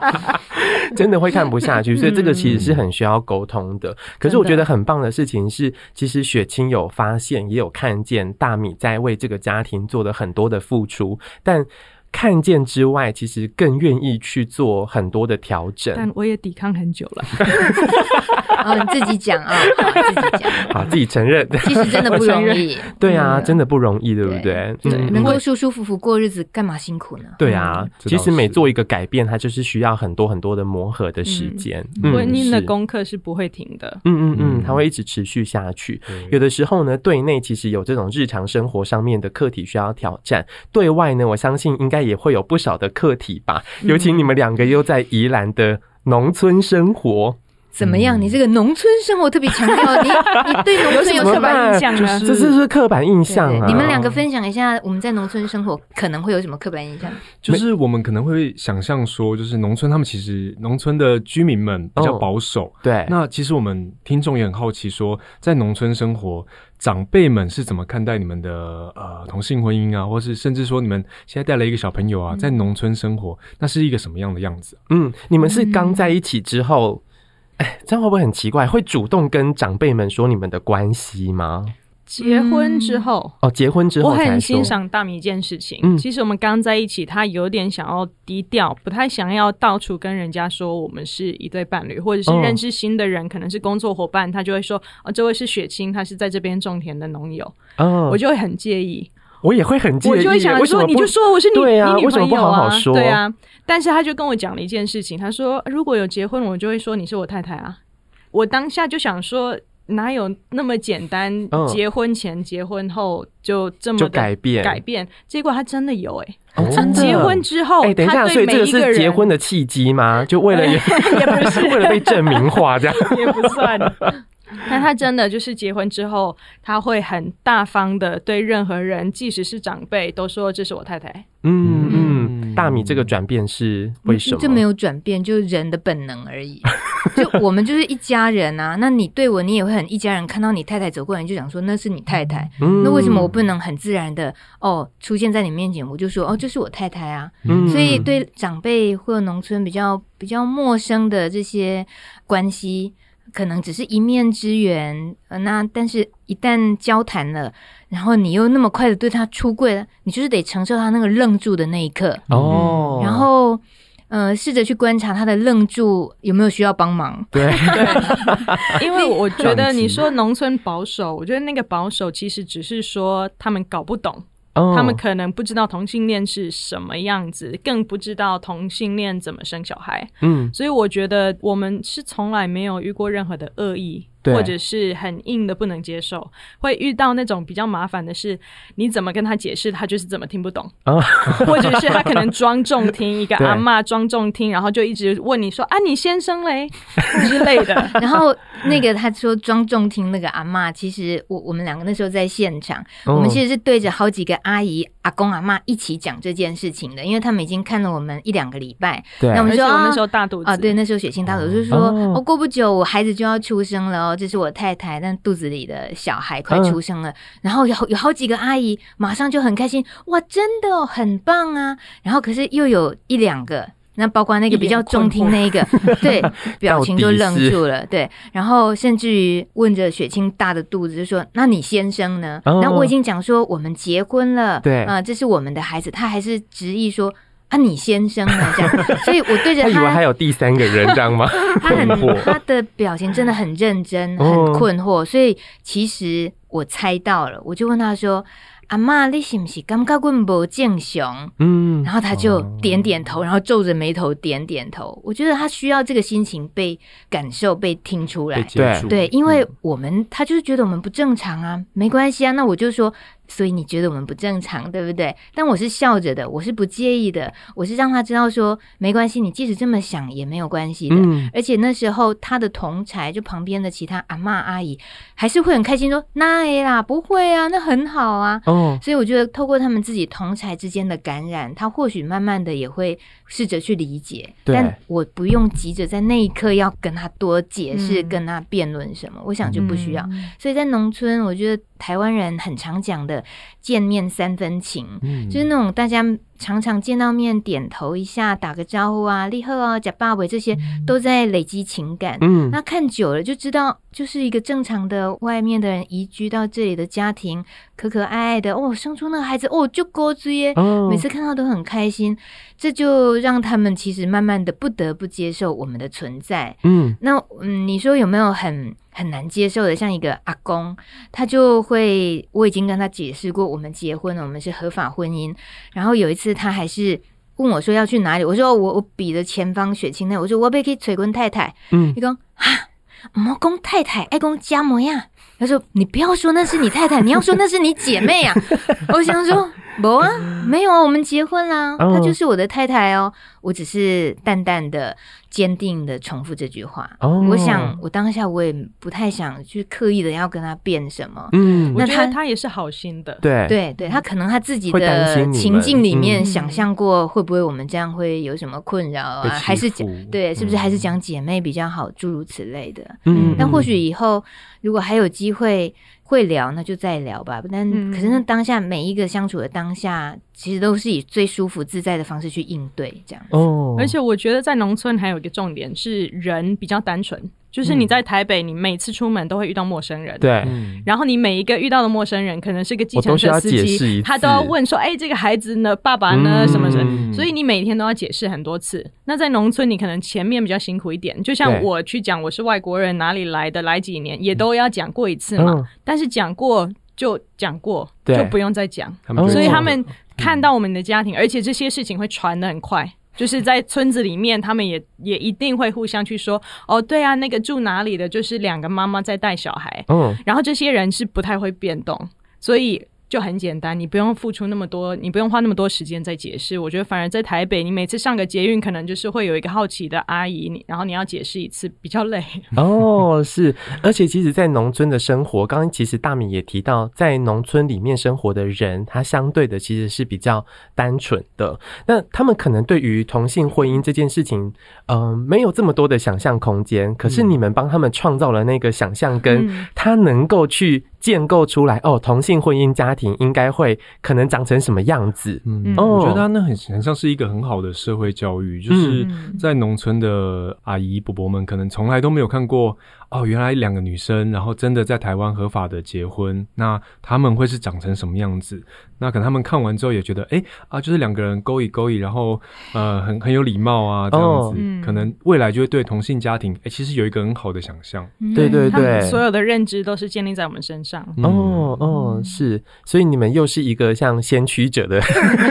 Speaker 1: 真的会看不下去，所以这个其实是很需要沟通的。可是我觉得很棒的事情是，其实雪清有发现，也有看见大米在为这个家庭做了很多的付出，但。看见之外，其实更愿意去做很多的调整。
Speaker 4: 但我也抵抗很久了。
Speaker 3: 哦，你自己讲啊，自己讲，
Speaker 1: 好，自己承认。
Speaker 3: 其实真的不容易。
Speaker 1: 对啊，真的不容易，对不对？
Speaker 3: 对，能够舒舒服服过日子，干嘛辛苦呢？
Speaker 1: 对啊，其实每做一个改变，它就是需要很多很多的磨合的时间。
Speaker 4: 婚姻的功课是不会停的。
Speaker 1: 嗯嗯嗯，它会一直持续下去。有的时候呢，对内其实有这种日常生活上面的课题需要挑战；对外呢，我相信应该。也会有不少的课题吧，尤其你们两个又在宜兰的农村生活。
Speaker 3: 怎么样？你这个农村生活特别强调，你 你对农村有刻板印象吗？
Speaker 1: 这是是刻板印象啊！
Speaker 3: 你们两个分享一下，我们在农村生活可能会有什么刻板印象？
Speaker 2: 就是我们可能会想象说，就是农村他们其实农村的居民们比较保守。
Speaker 1: 对，
Speaker 2: 那其实我们听众也很好奇，说在农村生活，长辈们是怎么看待你们的呃同性婚姻啊，或是甚至说你们现在带了一个小朋友啊，在农村生活，那是一个什么样的样子？
Speaker 1: 嗯，你们是刚在一起之后。哎，这样会不会很奇怪？会主动跟长辈们说你们的关系吗？
Speaker 4: 结婚之后、
Speaker 1: 嗯、哦，结婚之后，
Speaker 4: 我很欣赏大米一件事情。嗯，其实我们刚在一起，他有点想要低调，不太想要到处跟人家说我们是一对伴侣，或者是认识新的人，哦、可能是工作伙伴，他就会说哦，这位是雪清，他是在这边种田的农友。哦，我就会很介意。
Speaker 1: 我也会很介意，
Speaker 4: 我就会想说，你就说我是你，你女朋友啊，
Speaker 1: 为什么不好好说？
Speaker 4: 对啊，但是他就跟我讲了一件事情，他说如果有结婚，我就会说你是我太太啊。我当下就想说，哪有那么简单？结婚前、结婚后就这么的改变？改变？结果他真的有哎！真的。结婚之后，哎，等一下，所以这个是
Speaker 1: 结婚的契机吗？就为了 也不是为了被证明化这样，
Speaker 4: 也不算。但他真的就是结婚之后，他会很大方的对任何人，即使是长辈，都说这是我太太。嗯嗯。
Speaker 1: 大米这个转变是为什么？
Speaker 3: 就没有转变，就是人的本能而已。就我们就是一家人啊，那你对我，你也会很一家人。看到你太太走过来，你就想说那是你太太。嗯、那为什么我不能很自然的哦出现在你面前？我就说哦，这是我太太啊。嗯、所以对长辈或农村比较比较陌生的这些关系，可能只是一面之缘。呃，那但是一旦交谈了，然后你又那么快的对他出柜了，你就是得承受他那个愣住的那一刻。哦，然后。呃，试着去观察他的愣住有没有需要帮忙。
Speaker 1: 对，对，
Speaker 4: 因为我觉得你说农村保守，我觉得那个保守其实只是说他们搞不懂。他们可能不知道同性恋是什么样子，更不知道同性恋怎么生小孩。嗯，所以我觉得我们是从来没有遇过任何的恶意，或者是很硬的不能接受。会遇到那种比较麻烦的是，你怎么跟他解释，他就是怎么听不懂。或者是他可能装重听一个 阿嬷装重听，然后就一直问你说啊，你先生嘞 之类的。
Speaker 3: 然后那个他说装重听那个阿嬷，其实我我们两个那时候在现场，我们其实是对着好几个。阿姨、阿公、阿妈一起讲这件事情的，因为他们已经看了我们一两个礼拜。
Speaker 1: 对，
Speaker 3: 那我们说
Speaker 4: 那时候大肚子
Speaker 3: 啊，对，那时候血清大肚子，就是说哦，过不久我孩子就要出生了哦，这是我太太，但肚子里的小孩快出生了。然后有有好几个阿姨马上就很开心，哇，真的很棒啊！然后可是又有一两个。那包括那个比较中听那一个，对，表情就愣住了，对，然后甚至于问着雪清大的肚子，就说：“那你先生呢？”那、哦、我已经讲说我们结婚了，
Speaker 1: 对，啊、
Speaker 3: 呃，这是我们的孩子，他还是执意说：“啊，你先生呢？”这样，所以我对着他，
Speaker 1: 他以为还有第三个人，这样吗？
Speaker 3: 他很，他的表情真的很认真，很困惑，哦、所以其实我猜到了，我就问他说。阿妈，你是不是感觉我不正常？嗯，然后他就点点头，然后皱着眉头点点头。我觉得他需要这个心情被感受、被听出来。
Speaker 1: 对
Speaker 3: 对，因为我们他就是觉得我们不正常啊，没关系啊，那我就说。所以你觉得我们不正常，对不对？但我是笑着的，我是不介意的，我是让他知道说没关系，你即使这么想也没有关系的。嗯、而且那时候他的同才就旁边的其他阿嬷阿姨还是会很开心说：“那啦，不会啊，那很好啊。”哦，所以我觉得透过他们自己同才之间的感染，他或许慢慢的也会试着去理解。对但我不用急着在那一刻要跟他多解释，嗯、跟他辩论什么，我想就不需要。嗯、所以在农村，我觉得。台湾人很常讲的见面三分情，嗯、就是那种大家常常见到面点头一下，打个招呼啊，立贺啊，假爸尾这些都在累积情感。嗯，那看久了就知道，就是一个正常的外面的人移居到这里的家庭，可可爱爱的哦，生出那个孩子哦，就勾子耶，哦、每次看到都很开心，这就让他们其实慢慢的不得不接受我们的存在。嗯，那嗯，你说有没有很？很难接受的，像一个阿公，他就会，我已经跟他解释过，我们结婚了，我们是合法婚姻。然后有一次，他还是问我说要去哪里，我说我我比了前方雪清那，我说我要去催婚太太，嗯，你讲哈，毛公太太爱公家模样，他说你不要说那是你太太，你要说那是你姐妹啊。我想说。不啊，没有啊，我们结婚啦，她、oh. 就是我的太太哦。我只是淡淡的、坚定的重复这句话。Oh. 我想，我当下我也不太想去刻意的要跟她辩什么。
Speaker 4: 嗯，那她她也是好心的。
Speaker 1: 对
Speaker 3: 对对，她可能她自己的情境里面想象过，会不会我们这样会有什么困扰啊？还是讲对，是不是还是讲姐妹比较好，诸如此类的。嗯，但或许以后如果还有机会。会聊，那就再聊吧。但可是那当下每一个相处的当下，其实都是以最舒服自在的方式去应对，这样。
Speaker 4: 哦，而且我觉得在农村还有一个重点是人比较单纯。就是你在台北，你每次出门都会遇到陌生人，
Speaker 1: 对。
Speaker 4: 然后你每一个遇到的陌生人，可能是个计程车司机，他都要问说：“哎，这个孩子呢？爸爸呢？什么什么？”所以你每天都要解释很多次。那在农村，你可能前面比较辛苦一点，就像我去讲我是外国人，哪里来的，来几年，也都要讲过一次嘛。但是讲过就讲过，就不用再讲。所以他们看到我们的家庭，而且这些事情会传的很快。就是在村子里面，他们也也一定会互相去说哦，对啊，那个住哪里的，就是两个妈妈在带小孩。嗯，然后这些人是不太会变动，所以就很简单，你不用付出那么多，你不用花那么多时间在解释。我觉得反而在台北，你每次上个捷运，可能就是会有一个好奇的阿姨，你然后你要解释一次，比较累。
Speaker 1: 哦，是，而且其实，在农村的生活，刚刚其实大米也提到，在农村里面生活的人，他相对的其实是比较单纯的。那他们可能对于同性婚姻这件事情，嗯、呃，没有这么多的想象空间。可是你们帮他们创造了那个想象，跟他能够去。建构出来哦，同性婚姻家庭应该会可能长成什么样子？
Speaker 2: 嗯，我觉得他那很很像是一个很好的社会教育，就是在农村的阿姨伯伯们可能从来都没有看过哦，原来两个女生然后真的在台湾合法的结婚，那他们会是长成什么样子？那可能他们看完之后也觉得，哎、欸、啊，就是两个人勾引勾引，然后呃很很有礼貌啊这样子，哦、可能未来就会对同性家庭，哎、欸，其实有一个很好的想象。
Speaker 1: 对对对，
Speaker 4: 所有的认知都是建立在我们身上。
Speaker 1: 嗯、哦哦，是，所以你们又是一个像先驱者的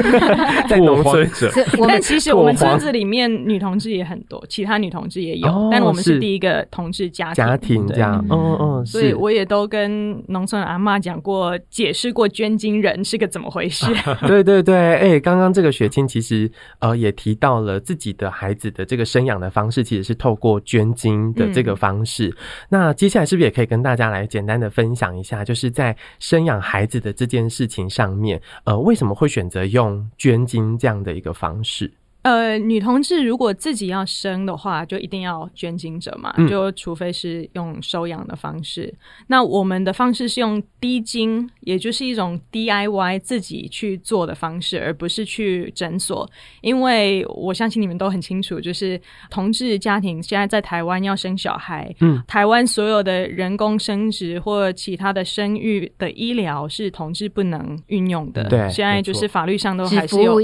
Speaker 1: 在农村者。
Speaker 4: 但其实我们村子里面女同志也很多，其他女同志也有，哦、但我们是第一个同志家庭
Speaker 1: 家庭这样。嗯嗯，
Speaker 4: 所以我也都跟农村阿妈讲过，解释过捐精人是个怎么回事。
Speaker 1: 对对对，哎、欸，刚刚这个雪清其实呃也提到了自己的孩子的这个生养的方式，其实是透过捐精的这个方式。嗯、那接下来是不是也可以跟大家来简单的分享一下，就是在生养孩子的这件事情上面，呃，为什么会选择用捐精这样的一个方式？
Speaker 4: 呃，女同志如果自己要生的话，就一定要捐精者嘛，就除非是用收养的方式。嗯、那我们的方式是用滴精，也就是一种 DIY 自己去做的方式，而不是去诊所。因为我相信你们都很清楚，就是同志家庭现在在台湾要生小孩，嗯，台湾所有的人工生殖或其他的生育的医疗是同志不能运用的。
Speaker 1: 对，
Speaker 4: 现在就是法律上都还是有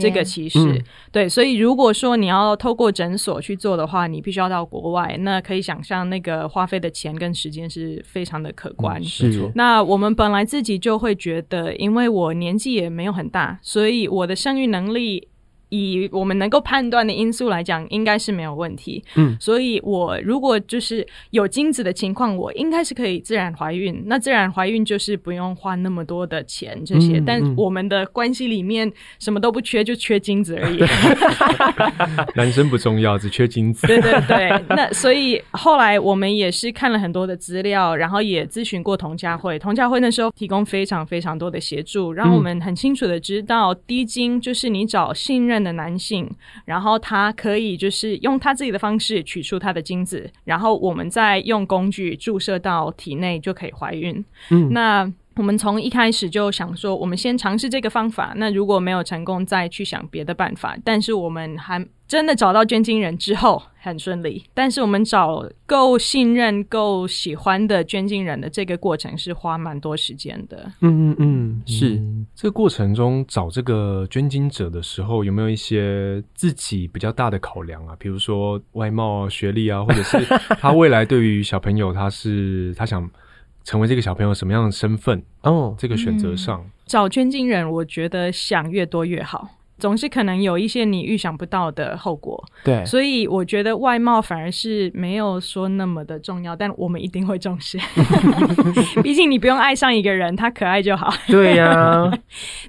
Speaker 4: 这个歧视。对，所以如果说你要透过诊所去做的话，你必须要到国外，那可以想象那个花费的钱跟时间是非常的可观。
Speaker 1: 嗯、是。
Speaker 4: 那我们本来自己就会觉得，因为我年纪也没有很大，所以我的生育能力。以我们能够判断的因素来讲，应该是没有问题。嗯，所以我如果就是有精子的情况，我应该是可以自然怀孕。那自然怀孕就是不用花那么多的钱这些。但我们的关系里面什么都不缺，就缺精子而已。
Speaker 2: 男生不重要，只缺精子。
Speaker 4: 对对对。那所以后来我们也是看了很多的资料，然后也咨询过童家慧，童家慧那时候提供非常非常多的协助，让我们很清楚的知道，低精就是你找信任的男性，然后他可以就是用他自己的方式取出他的精子，然后我们再用工具注射到体内就可以怀孕。嗯，那我们从一开始就想说，我们先尝试这个方法，那如果没有成功，再去想别的办法。但是我们还。真的找到捐精人之后很顺利，但是我们找够信任、够喜欢的捐精人的这个过程是花蛮多时间的。
Speaker 1: 嗯嗯嗯，是。
Speaker 2: 这个过程中找这个捐精者的时候，有没有一些自己比较大的考量啊？比如说外貌啊、学历啊，或者是他未来对于小朋友，他是他想成为这个小朋友什么样的身份？哦，这个选择上，
Speaker 4: 嗯，找捐精人，我觉得想越多越好。总是可能有一些你预想不到的后果，
Speaker 1: 对，
Speaker 4: 所以我觉得外貌反而是没有说那么的重要，但我们一定会重视。毕竟你不用爱上一个人，他可爱就好。
Speaker 1: 对呀、啊。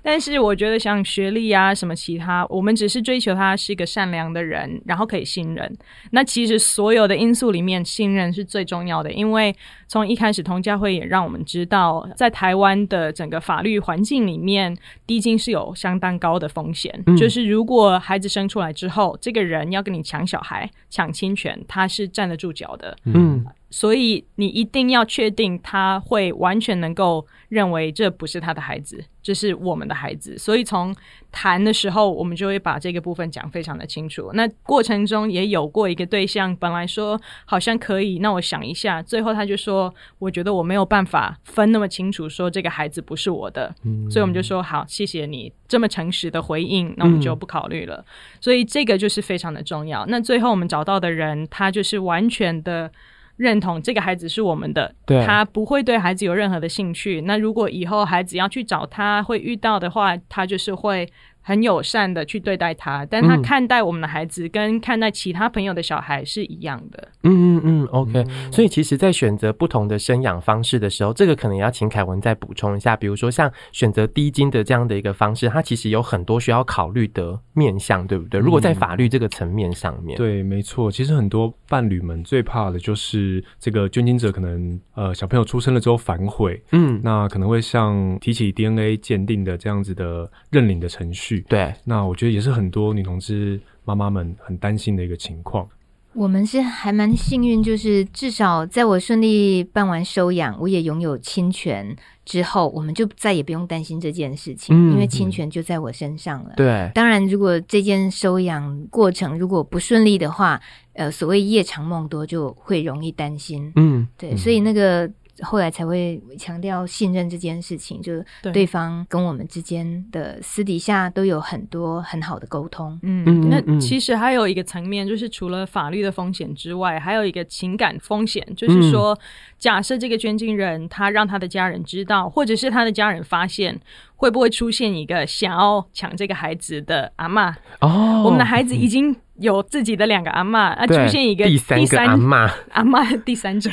Speaker 4: 但是我觉得像学历啊什么其他，我们只是追求他是一个善良的人，然后可以信任。那其实所有的因素里面，信任是最重要的，因为从一开始同家会也让我们知道，在台湾的整个法律环境里面，低金是有相当高的风险。嗯、就是如果孩子生出来之后，这个人要跟你抢小孩、抢亲权，他是站得住脚的。嗯。所以你一定要确定他会完全能够认为这不是他的孩子，这是我们的孩子。所以从谈的时候，我们就会把这个部分讲非常的清楚。那过程中也有过一个对象，本来说好像可以，那我想一下，最后他就说，我觉得我没有办法分那么清楚，说这个孩子不是我的。嗯。所以我们就说好，谢谢你这么诚实的回应，那我们就不考虑了。所以这个就是非常的重要。那最后我们找到的人，他就是完全的。认同这个孩子是我们的，对，他不会对孩子有任何的兴趣。那如果以后孩子要去找他会遇到的话，他就是会很友善的去对待他，但他看待我们的孩子跟看待其他朋友的小孩是一样的。
Speaker 1: 嗯嗯嗯，OK。所以其实，在选择不同的生养方式的时候，这个可能也要请凯文再补充一下。比如说，像选择低金的这样的一个方式，它其实有很多需要考虑的面向，对不对？如果在法律这个层面上面，
Speaker 2: 对，没错。其实很多伴侣们最怕的就是这个捐精者可能呃小朋友出生了之后反悔，嗯，那可能会像提起 DNA 鉴定的这样子的认领的程序。
Speaker 1: 对，
Speaker 2: 那我觉得也是很多女同志妈妈们很担心的一个情况。
Speaker 3: 我们是还蛮幸运，就是至少在我顺利办完收养，我也拥有侵权之后，我们就再也不用担心这件事情，嗯、因为侵权就在我身上了。
Speaker 1: 对，
Speaker 3: 当然，如果这件收养过程如果不顺利的话，呃，所谓夜长梦多，就会容易担心。嗯，对，所以那个。后来才会强调信任这件事情，就是对方跟我们之间的私底下都有很多很好的沟通。
Speaker 4: 嗯，那其实还有一个层面，就是除了法律的风险之外，还有一个情感风险，就是说，假设这个捐精人他让他的家人知道，或者是他的家人发现。会不会出现一个想要抢这个孩子的阿嬷？哦，我们的孩子已经有自己的两个阿嬷，啊，出现一个
Speaker 1: 第三个阿妈，
Speaker 4: 阿妈第三者，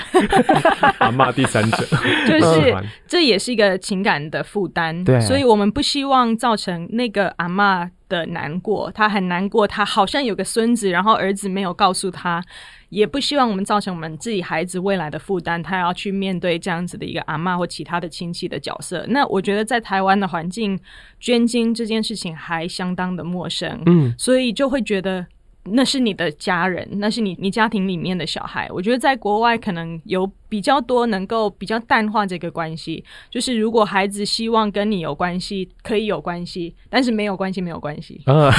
Speaker 2: 阿妈第三者，
Speaker 4: 就是这也是一个情感的负担。
Speaker 1: 对，
Speaker 4: 所以我们不希望造成那个阿嬷的难过，他很难过，他好像有个孙子，然后儿子没有告诉他。也不希望我们造成我们自己孩子未来的负担，他要去面对这样子的一个阿嬷或其他的亲戚的角色。那我觉得在台湾的环境，捐精这件事情还相当的陌生，嗯，所以就会觉得。那是你的家人，那是你你家庭里面的小孩。我觉得在国外可能有比较多能够比较淡化这个关系，就是如果孩子希望跟你有关系，可以有关系，但是没有关系没有关系。啊，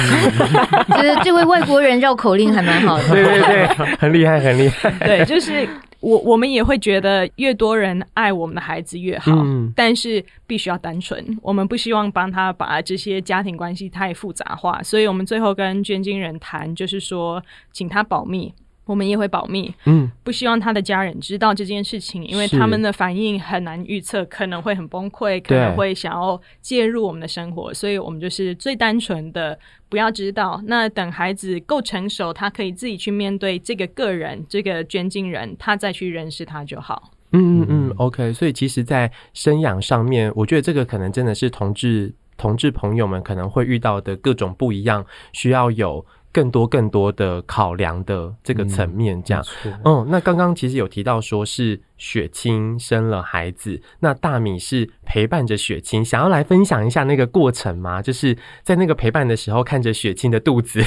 Speaker 3: 觉 得这位外国人绕口令还蛮好的，
Speaker 1: 对对对，很厉害很厉害。
Speaker 4: 对，就是。我我们也会觉得越多人爱我们的孩子越好，嗯，但是必须要单纯。我们不希望帮他把这些家庭关系太复杂化，所以我们最后跟捐精人谈，就是说请他保密。我们也会保密，嗯，不希望他的家人知道这件事情，因为他们的反应很难预测，可能会很崩溃，可能会想要介入我们的生活，所以我们就是最单纯的，不要知道。那等孩子够成熟，他可以自己去面对这个个人，这个捐精人，他再去认识他就好。
Speaker 1: 嗯嗯嗯，OK。所以其实，在生养上面，我觉得这个可能真的是同志同志朋友们可能会遇到的各种不一样，需要有。更多更多的考量的这个层面，这样，嗯，嗯，那刚刚其实有提到说是雪清生了孩子，那大米是陪伴着雪清，想要来分享一下那个过程吗？就是在那个陪伴的时候，看着雪清的肚子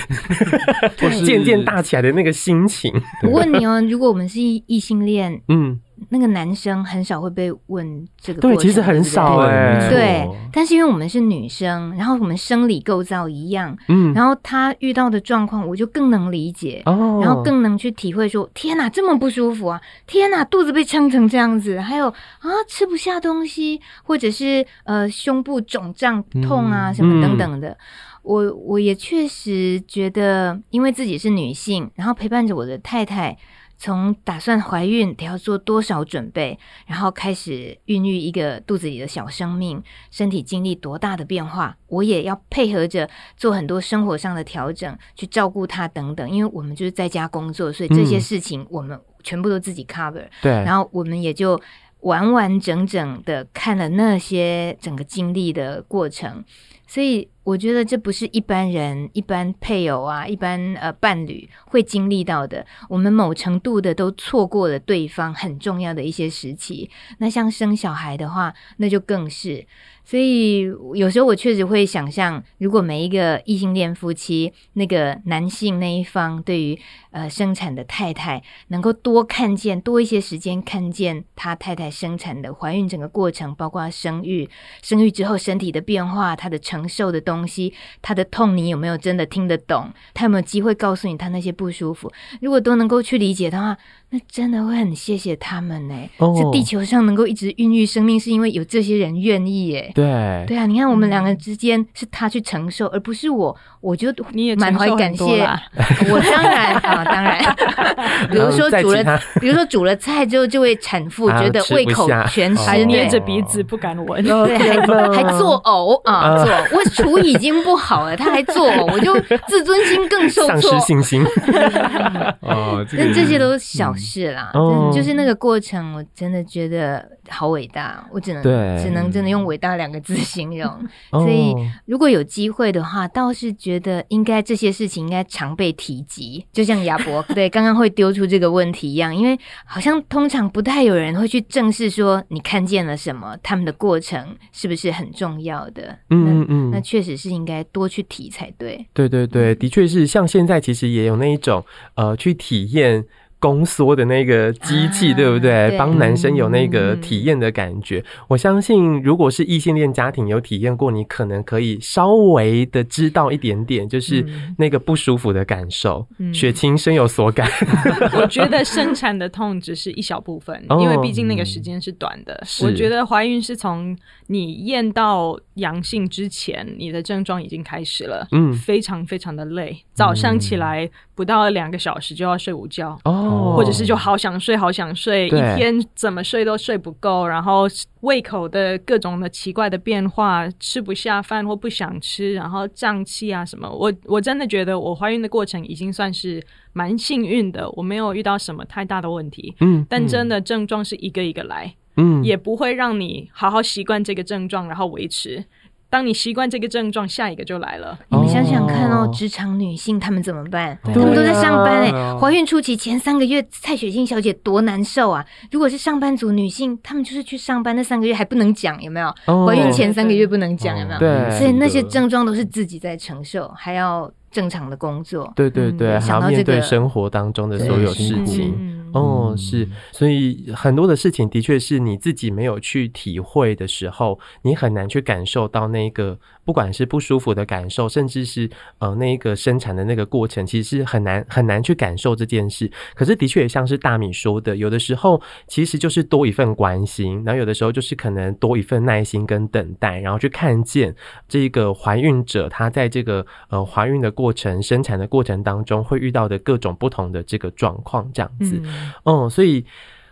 Speaker 1: 渐渐大起来的那个心情。
Speaker 3: 我问你哦，如果我们是异性恋，嗯。那个男生很少会被问这个，
Speaker 1: 对，其实很少哎，
Speaker 3: 对。但是因为我们是女生，然后我们生理构造一样，嗯，然后他遇到的状况，我就更能理解，哦，然后更能去体会说，天哪，这么不舒服啊！天哪，肚子被撑成这样子，还有啊，吃不下东西，或者是呃，胸部肿胀痛啊，什么等等的。我我也确实觉得，因为自己是女性，然后陪伴着我的太太。从打算怀孕得要做多少准备，然后开始孕育一个肚子里的小生命，身体经历多大的变化，我也要配合着做很多生活上的调整，去照顾他等等。因为我们就是在家工作，所以这些事情我们全部都自己 cover。对，然后我们也就完完整整的看了那些整个经历的过程，所以。我觉得这不是一般人、一般配偶啊、一般呃伴侣会经历到的。我们某程度的都错过了对方很重要的一些时期。那像生小孩的话，那就更是。所以有时候我确实会想象，如果每一个异性恋夫妻，那个男性那一方对于呃生产的太太，能够多看见多一些时间看见他太太生产的怀孕整个过程，包括生育、生育之后身体的变化，他的承受的东西，他的痛你有没有真的听得懂？他有没有机会告诉你他那些不舒服？如果都能够去理解的话。那真的会很谢谢他们呢。Oh. 这地球上能够一直孕育生命，是因为有这些人愿意哎。
Speaker 1: 对
Speaker 3: 对啊，你看我们两个之间是他去承受，而不是我。我就
Speaker 4: 你也满怀感谢。
Speaker 3: 我当然啊，当然。比如说煮了，比如说煮了菜之后，这位产 妇觉得胃口全失，
Speaker 4: 还捏着鼻子不敢闻，
Speaker 3: 对，还还作呕啊，作。我厨已经不好了，他还作呕，我就自尊心更受挫，
Speaker 1: 丧失信心。
Speaker 2: 哦，这个、
Speaker 3: 但这些都是小事啦，
Speaker 1: 嗯、
Speaker 3: 就是那个过程，我真的觉得好伟大，我只能只能真的用“伟大”两个字形容。
Speaker 1: 哦、
Speaker 3: 所以如果有机会的话，倒是觉得应该这些事情应该常被提及，就像亚伯对刚刚会丢出这个问题一样，因为好像通常不太有人会去正视说你看见了什么，他们的过程是不是很重要的？
Speaker 1: 嗯嗯，
Speaker 3: 那确实是应该多去提才对。
Speaker 1: 对对对，的确是，像现在其实也有那一种呃，去体验。宫缩的那个机器，啊、对不对？帮男生有那个体验的感觉。嗯、我相信，如果是异性恋家庭有体验过，你可能可以稍微的知道一点点，就是那个不舒服的感受。嗯、雪清深有所感。
Speaker 4: 我觉得生产的痛只是一小部分，哦、因为毕竟那个时间是短的。我觉得怀孕是从你验到阳性之前，你的症状已经开始了。嗯，非常非常的累，早上起来不到两个小时就要睡午觉。哦。或者是就好想睡，好想睡，一天怎么睡都睡不够，然后胃口的各种的奇怪的变化，吃不下饭或不想吃，然后胀气啊什么。我我真的觉得我怀孕的过程已经算是蛮幸运的，我没有遇到什么太大的问题。嗯，但真的症状是一个一个来，嗯，也不会让你好好习惯这个症状，然后维持。当你习惯这个症状，下一个就来了。
Speaker 3: 你们想想看哦，职场女性她们怎么办？她们都在上班哎，怀孕初期前三个月，蔡雪欣小姐多难受啊！如果是上班族女性，她们就是去上班那三个月还不能讲，有没有？怀孕前三个月不能讲，有没有？
Speaker 1: 对，
Speaker 3: 所以那些症状都是自己在承受，还要正常的工作。
Speaker 1: 对对对，还要面对生活当中的所有事情。哦，是，所以很多的事情的确是你自己没有去体会的时候，你很难去感受到那个。不管是不舒服的感受，甚至是呃那一个生产的那个过程，其实是很难很难去感受这件事。可是的确也像是大米说的，有的时候其实就是多一份关心，然后有的时候就是可能多一份耐心跟等待，然后去看见这个怀孕者她在这个呃怀孕的过程、生产的过程当中会遇到的各种不同的这个状况，这样子。嗯，嗯，所以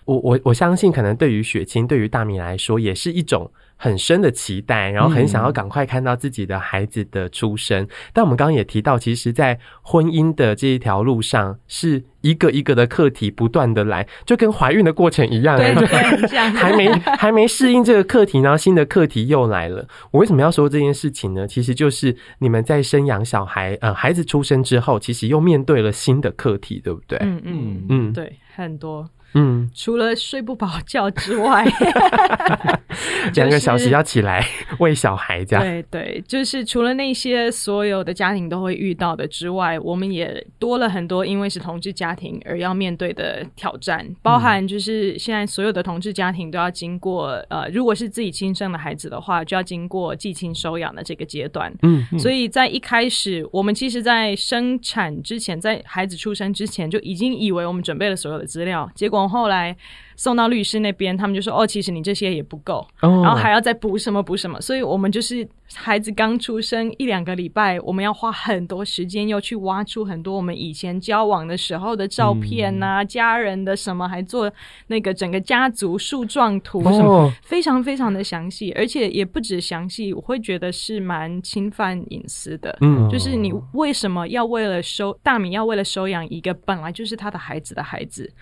Speaker 1: 我我我相信，可能对于雪清、对于大米来说，也是一种。很深的期待，然后很想要赶快看到自己的孩子的出生。嗯、但我们刚刚也提到，其实，在婚姻的这一条路上，是一个一个的课题不断的来，就跟怀孕的过程一样，对，对还没还没适应这个课题，然后新的课题又来了。我为什么要说这件事情呢？其实就是你们在生养小孩，呃，孩子出生之后，其实又面对了新的课题，对不对？嗯
Speaker 4: 嗯嗯，对，很多。嗯，除了睡不饱觉之外，
Speaker 1: 两个小时要起来喂小孩，这样。
Speaker 4: 对对，就是除了那些所有的家庭都会遇到的之外，我们也多了很多因为是同志家庭而要面对的挑战，包含就是现在所有的同志家庭都要经过呃，如果是自己亲生的孩子的话，就要经过寄亲收养的这个阶段。嗯，嗯，所以在一开始，我们其实，在生产之前，在孩子出生之前，就已经以为我们准备了所有的资料，结果。从后来送到律师那边，他们就说：“哦，其实你这些也不够，然后还要再补什么补什么。”所以，我们就是孩子刚出生一两个礼拜，我们要花很多时间，又去挖出很多我们以前交往的时候的照片啊，家人的什么，还做那个整个家族树状图什么，非常非常的详细，而且也不止详细，我会觉得是蛮侵犯隐私的。嗯，就是你为什么要为了收大米，要为了收养一个本来就是他的孩子的孩子？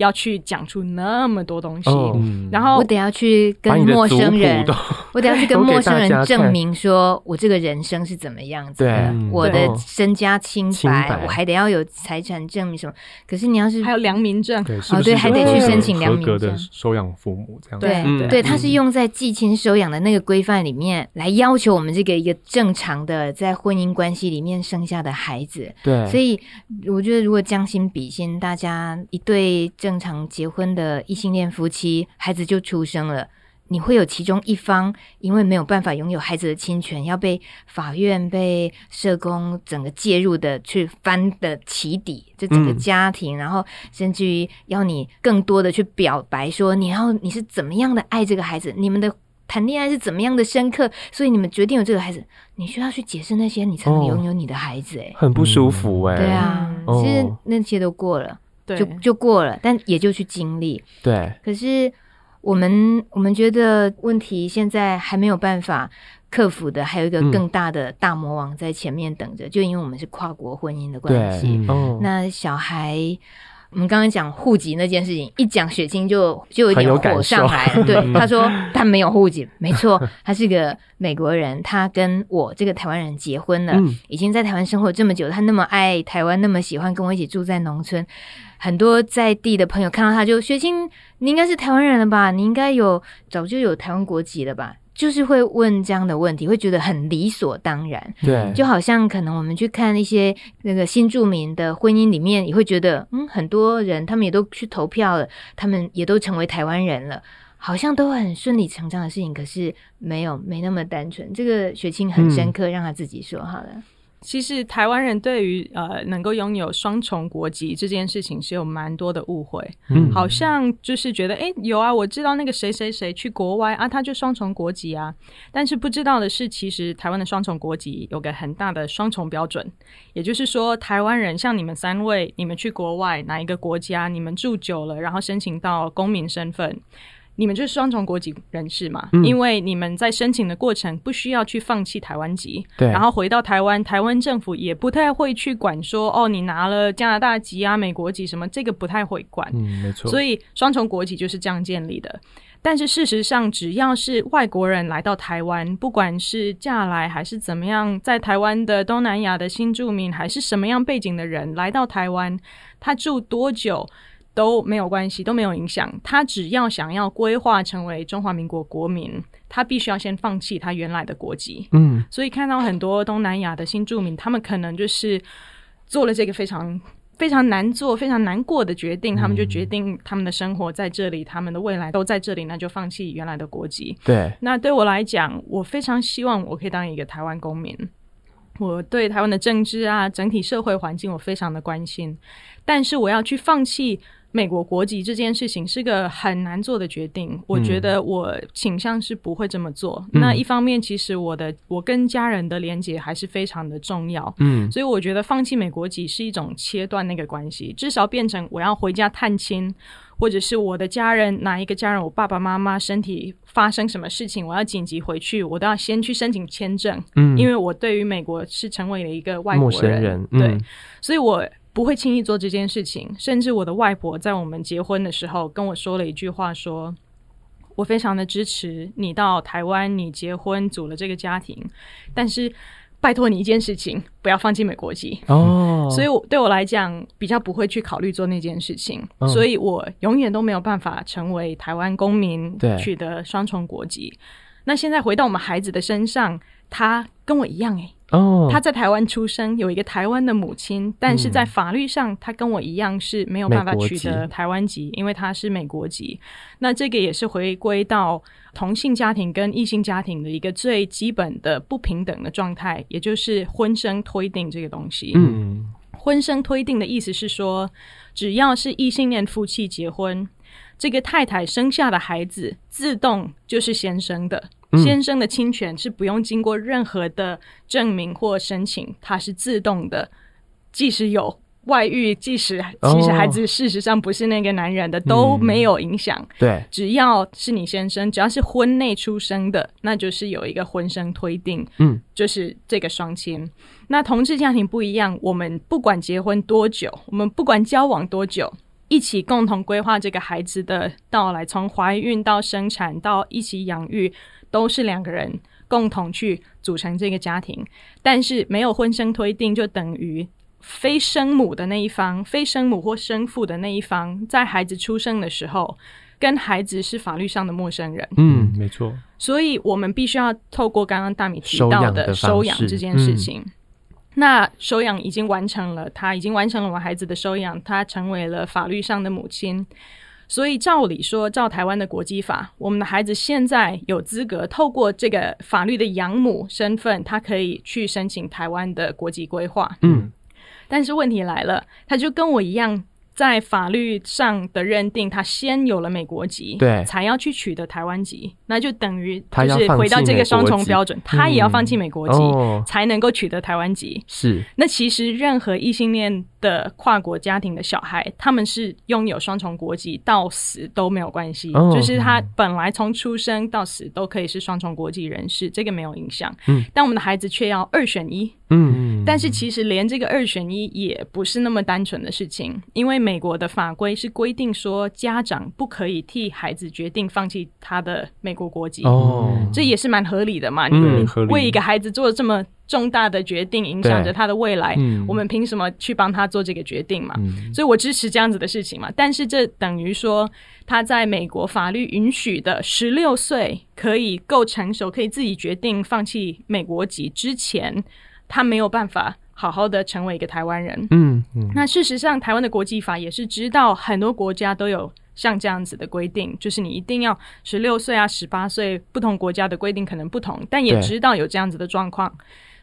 Speaker 4: 要去讲出那么多东西，哦、然后
Speaker 3: 我得要去跟陌生人，我得要去跟陌生人证明说我这个人生是怎么样子的，对。我的身家清白，白。我还得要有财产证明什么。可是你要是
Speaker 4: 还有良民证，
Speaker 3: 哦对，还得去申请良民证。
Speaker 2: 的收养父母这样，
Speaker 3: 对、嗯、对，他是用在继亲收养的那个规范里面来要求我们这个一个正常的在婚姻关系里面生下的孩子。对，所以我觉得如果将心比心，大家一对正常结婚的异性恋夫妻，孩子就出生了，你会有其中一方因为没有办法拥有孩子的侵权，要被法院、被社工整个介入的去翻的起底，这整个家庭，嗯、然后甚至于要你更多的去表白说，你要你是怎么样的爱这个孩子，你们的谈恋爱是怎么样的深刻，所以你们决定有这个孩子，你需要去解释那些，你才能拥有你的孩子，哎、
Speaker 1: 哦，很不舒服，哎，
Speaker 3: 对啊，其实那些都过了。就就过了，但也就去经历。
Speaker 1: 对，
Speaker 3: 可是我们我们觉得问题现在还没有办法克服的还有一个更大的大魔王在前面等着，嗯、就因为我们是跨国婚姻的关系。
Speaker 1: 嗯、
Speaker 3: 那小孩，我们刚刚讲户籍那件事情，一讲血清就就有点火上来了。对，他说他没有户籍，没错，他是个美国人，他跟我这个台湾人结婚了，嗯、已经在台湾生活这么久，他那么爱台湾，那么喜欢跟我一起住在农村。很多在地的朋友看到他就雪清，你应该是台湾人了吧？你应该有早就有台湾国籍了吧？就是会问这样的问题，会觉得很理所当然。
Speaker 1: 对，
Speaker 3: 就好像可能我们去看一些那个新著名的婚姻里面，也会觉得，嗯，很多人他们也都去投票了，他们也都成为台湾人了，好像都很顺理成章的事情。可是没有，没那么单纯。这个雪清很深刻，嗯、让他自己说好了。
Speaker 4: 其实台湾人对于呃能够拥有双重国籍这件事情是有蛮多的误会，嗯，好像就是觉得诶有啊，我知道那个谁谁谁去国外啊，他就双重国籍啊，但是不知道的是，其实台湾的双重国籍有个很大的双重标准，也就是说，台湾人像你们三位，你们去国外哪一个国家，你们住久了，然后申请到公民身份。你们就是双重国籍人士嘛？嗯、因为你们在申请的过程不需要去放弃台湾籍，
Speaker 1: 对。
Speaker 4: 然后回到台湾，台湾政府也不太会去管说，哦，你拿了加拿大籍啊、美国籍什么，这个不太会管。
Speaker 2: 嗯，没错。
Speaker 4: 所以双重国籍就是这样建立的。但是事实上，只要是外国人来到台湾，不管是嫁来还是怎么样，在台湾的东南亚的新住民，还是什么样背景的人来到台湾，他住多久？都没有关系，都没有影响。他只要想要规划成为中华民国国民，他必须要先放弃他原来的国籍。
Speaker 1: 嗯，
Speaker 4: 所以看到很多东南亚的新住民，他们可能就是做了这个非常非常难做、非常难过的决定。他们就决定他们的生活在这里，他们的未来都在这里，那就放弃原来的国籍。
Speaker 1: 对，
Speaker 4: 那对我来讲，我非常希望我可以当一个台湾公民。我对台湾的政治啊，整体社会环境我非常的关心，但是我要去放弃。美国国籍这件事情是个很难做的决定，我觉得我倾向是不会这么做。嗯、那一方面，其实我的我跟家人的连接还是非常的重要，
Speaker 1: 嗯，
Speaker 4: 所以我觉得放弃美国籍是一种切断那个关系，至少变成我要回家探亲，或者是我的家人哪一个家人，我爸爸妈妈身体发生什么事情，我要紧急回去，我都要先去申请签证，
Speaker 1: 嗯，
Speaker 4: 因为我对于美国是成为了一个外国人，对，嗯、所以我。不会轻易做这件事情，甚至我的外婆在我们结婚的时候跟我说了一句话说，说我非常的支持你到台湾，你结婚组了这个家庭，但是拜托你一件事情，不要放弃美国籍
Speaker 1: 哦。
Speaker 4: 所以我对我来讲，比较不会去考虑做那件事情，哦、所以我永远都没有办法成为台湾公民，取得双重国籍。那现在回到我们孩子的身上，他跟我一样诶。
Speaker 1: 哦，
Speaker 4: 他在台湾出生，有一个台湾的母亲，但是在法律上，他跟我一样是没有办法取得台湾籍，因为他是美国籍。那这个也是回归到同性家庭跟异性家庭的一个最基本的不平等的状态，也就是婚生推定这个东西。
Speaker 1: 嗯，
Speaker 4: 婚生推定的意思是说，只要是异性恋夫妻结婚，这个太太生下的孩子自动就是先生的。先生的侵权是不用经过任何的证明或申请，它是自动的。即使有外遇，即使其实孩子事实上不是那个男人的，都没有影响。
Speaker 1: 对，
Speaker 4: 只要是你先生，只要是婚内出生的，那就是有一个婚生推定。
Speaker 1: 嗯，
Speaker 4: 就是这个双亲。那同志家庭不一样，我们不管结婚多久，我们不管交往多久。一起共同规划这个孩子的到来，从怀孕到生产到一起养育，都是两个人共同去组成这个家庭。但是没有婚生推定，就等于非生母的那一方、非生母或生父的那一方，在孩子出生的时候，跟孩子是法律上的陌生人。
Speaker 1: 嗯，没错。
Speaker 4: 所以我们必须要透过刚刚大米提到的收养这件事情。那收养已经完成了，他已经完成了我们孩子的收养，他成为了法律上的母亲。所以照理说，照台湾的国籍法，我们的孩子现在有资格透过这个法律的养母身份，他可以去申请台湾的国籍规划。
Speaker 1: 嗯，
Speaker 4: 但是问题来了，他就跟我一样。在法律上的认定，他先有了美国籍，
Speaker 1: 对，
Speaker 4: 才要去取得台湾籍，那就等于就是回到这个双重标准，他，他也要放弃美国籍，嗯、才能够取得台湾籍。
Speaker 1: 是，
Speaker 4: 那其实任何异性恋的跨国家庭的小孩，他们是拥有双重国籍，到死都没有关系，哦、就是他本来从出生到死都可以是双重国籍人士，这个没有影响。嗯，但我们的孩子却要二选一。嗯，但是其实连这个二选一也不是那么单纯的事情，因为美国的法规是规定说，家长不可以替孩子决定放弃他的美国国籍。哦，这也是蛮合理的嘛。嗯，你为一个孩子做了这么重大的决定，影响着他的未来，我们凭什么去帮他做这个决定嘛？所以我支持这样子的事情嘛。但是这等于说，他在美国法律允许的十六岁可以够成熟，可以自己决定放弃美国籍之前。他没有办法好好的成为一个台湾人。嗯嗯。那事实上，台湾的国际法也是知道很多国家都有像这样子的规定，就是你一定要十六岁啊、十八岁，不同国家的规定可能不同，但也知道有这样子的状况。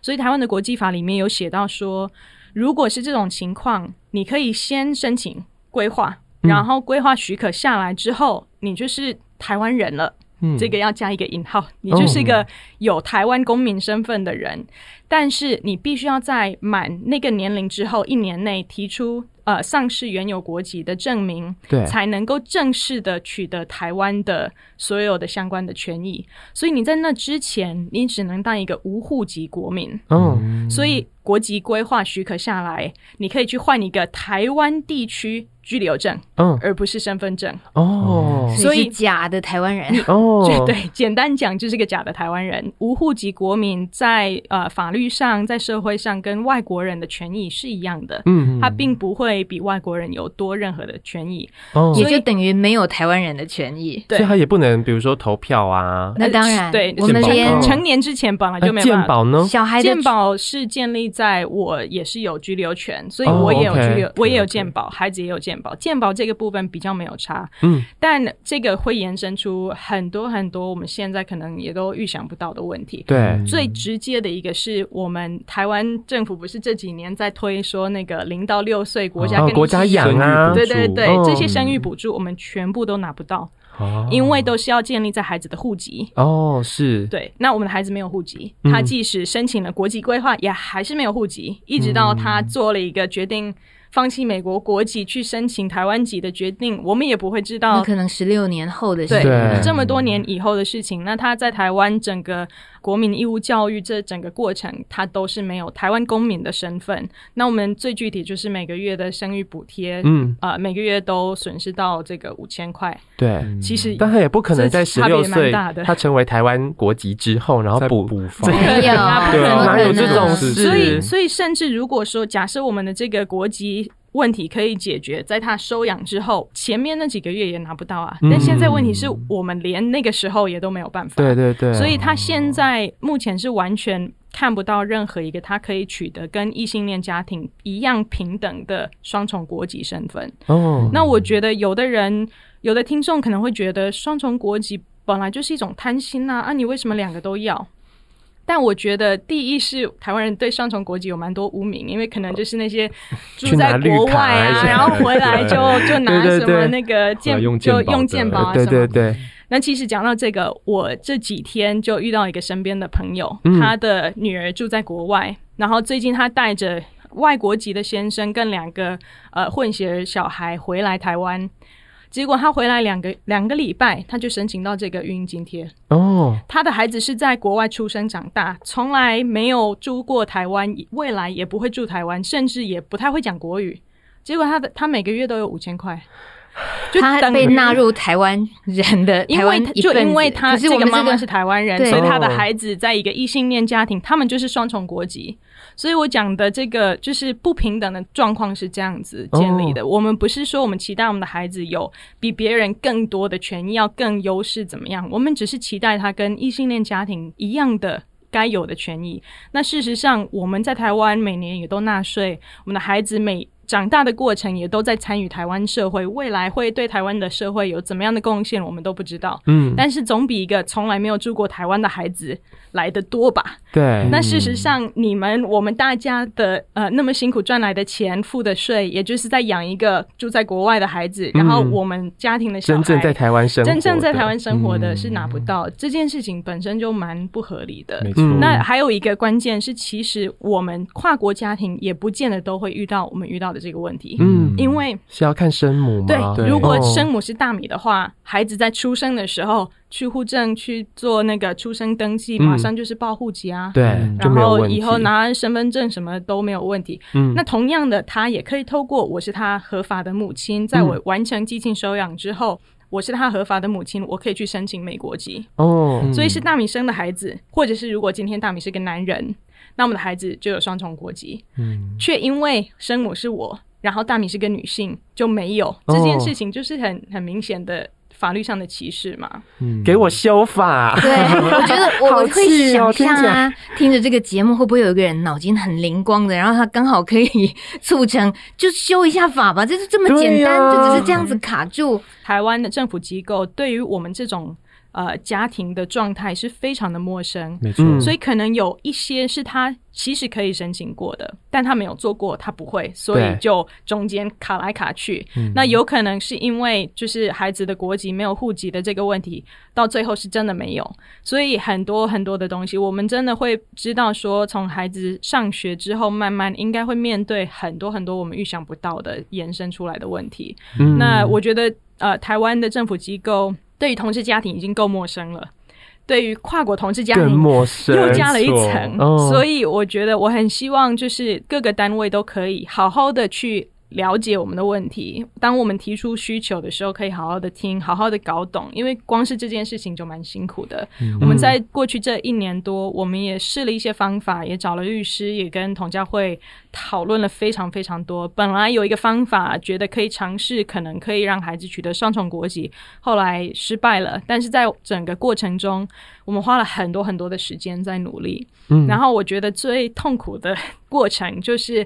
Speaker 4: 所以台湾的国际法里面有写到说，如果是这种情况，你可以先申请规划，然后规划许可下来之后，你就是台湾人了。嗯，这个要加一个引号，你就是一个有台湾公民身份的人。但是你必须要在满那个年龄之后一年内提出呃丧失原有国籍的证明，对，才能够正式的取得台湾的所有的相关的权益。所以你在那之前，你只能当一个无户籍国民。嗯，所以国籍规划许可下来，你可以去换一个台湾地区居留证，嗯，而不是身份证。哦，
Speaker 3: 所以假的台湾人。
Speaker 4: 哦，对，简单讲就是个假的台湾人。无户籍国民在呃法律。上，在社会上跟外国人的权益是一样的，嗯，他并不会比外国人有多任何的权益，
Speaker 3: 哦，也就等于没有台湾人的权益，
Speaker 1: 对，所以他也不能，比如说投票啊，
Speaker 3: 那当然，
Speaker 4: 对，
Speaker 3: 我们连
Speaker 4: 成年之前本来就没有
Speaker 1: 健保呢，
Speaker 3: 小孩
Speaker 4: 健保是建立在我也是有居留权，所以我也有居留，我也有健保，孩子也有健保，健保这个部分比较没有差，嗯，但这个会延伸出很多很多我们现在可能也都预想不到的问题，
Speaker 1: 对，
Speaker 4: 最直接的一个是。我们台湾政府不是这几年在推说那个零到六岁国家跟
Speaker 1: 国家养啊，
Speaker 4: 对对对，这些生育补助我们全部都拿不到，因为都是要建立在孩子的户籍。
Speaker 1: 哦，是，
Speaker 4: 对，那我们的孩子没有户籍，他即使申请了国籍规划，也还是没有户籍，一直到他做了一个决定。放弃美国国籍去申请台湾籍的决定，我们也不会知道。
Speaker 3: 可能十六年后的事，
Speaker 4: 对，这么多年以后的事情。那他在台湾整个国民义务教育这整个过程，他都是没有台湾公民的身份。那我们最具体就是每个月的生育补贴，嗯啊、呃，每个月都损失到这个五千块。
Speaker 1: 对，
Speaker 4: 其实
Speaker 1: 但他也不可能在十六岁他成为台湾国籍之后，然后补补发。
Speaker 3: 没有，
Speaker 1: 对，哪有这种事？
Speaker 4: 所以，所以甚至如果说假设我们的这个国籍。问题可以解决，在他收养之后，前面那几个月也拿不到啊。但现在问题是我们连那个时候也都没有办法。
Speaker 1: 对对对。
Speaker 4: 所以他现在目前是完全看不到任何一个他可以取得跟异性恋家庭一样平等的双重国籍身份。哦。那我觉得有的人，有的听众可能会觉得双重国籍本来就是一种贪心啊，啊，你为什么两个都要？但我觉得，第一是台湾人对双重国籍有蛮多污名，因为可能就是那些 住在国外啊，然后回来就就拿什么那个健就用健保啊什么。对对对。那其实讲到这个，我这几天就遇到一个身边的朋友，他的女儿住在国外，然后最近他带着外国籍的先生跟两个呃混血小孩回来台湾。结果他回来两个两个礼拜，他就申请到这个育婴津贴。哦，他的孩子是在国外出生长大，从来没有住过台湾，未来也不会住台湾，甚至也不太会讲国语。结果他的他每个月都有五千块，
Speaker 3: 就他被纳入台湾人的，
Speaker 4: 因为就因为他这个妈妈是台湾人，所以他的孩子在一个异性恋家庭，他们就是双重国籍。所以我讲的这个就是不平等的状况是这样子建立的。Oh. 我们不是说我们期待我们的孩子有比别人更多的权益，要更优势怎么样？我们只是期待他跟异性恋家庭一样的该有的权益。那事实上，我们在台湾每年也都纳税，我们的孩子每长大的过程也都在参与台湾社会，未来会对台湾的社会有怎么样的贡献，我们都不知道。嗯，但是总比一个从来没有住过台湾的孩子来的多吧？
Speaker 1: 对。
Speaker 4: 那事实上，你们我们大家的呃那么辛苦赚来的钱、付的税，也就是在养一个住在国外的孩子，然后我们家庭的小孩
Speaker 1: 真正在台湾生活，
Speaker 4: 真正在台湾生活的是拿不到。这件事情本身就蛮不合理的。
Speaker 2: 没错。
Speaker 4: 那还有一个关键是，其实我们跨国家庭也不见得都会遇到我们遇到的这个问题。嗯，因为
Speaker 1: 是要看生母吗？
Speaker 4: 对，如果生母是大米的话，孩子在出生的时候去户政去做那个出生登记，马上就是报户籍啊。
Speaker 1: 对，
Speaker 4: 然后以后拿身份证什么都没有问题。嗯，那同样的，他也可以透过我是他合法的母亲，在我完成寄亲收养之后。我是他合法的母亲，我可以去申请美国籍哦。所以是大米生的孩子，或者是如果今天大米是个男人，那我们的孩子就有双重国籍。嗯，却因为生母是我，然后大米是个女性，就没有这件事情，就是很很明显的。法律上的歧视嘛，
Speaker 1: 嗯，给我修法。
Speaker 3: 对，我觉得 我会想象啊，听着这个节目，会不会有一个人脑筋很灵光的，然后他刚好可以促成，就修一下法吧，就是这么简单，啊、就只是这样子卡住。
Speaker 4: 台湾的政府机构对于我们这种。呃，家庭的状态是非常的陌生，
Speaker 2: 没错，
Speaker 4: 所以可能有一些是他其实可以申请过的，但他没有做过，他不会，所以就中间卡来卡去。那有可能是因为就是孩子的国籍没有户籍的这个问题，到最后是真的没有，所以很多很多的东西，我们真的会知道说，从孩子上学之后，慢慢应该会面对很多很多我们预想不到的延伸出来的问题。嗯，那我觉得呃，台湾的政府机构。对于同志家庭已经够陌生了，对于跨国同志家庭又加了一层，所以我觉得我很希望就是各个单位都可以好好的去。了解我们的问题，当我们提出需求的时候，可以好好的听，好好的搞懂。因为光是这件事情就蛮辛苦的。嗯、我们在过去这一年多，我们也试了一些方法，也找了律师，也跟同教会讨论了非常非常多。本来有一个方法，觉得可以尝试，可能可以让孩子取得双重国籍，后来失败了。但是在整个过程中，我们花了很多很多的时间在努力。嗯，然后我觉得最痛苦的过程就是。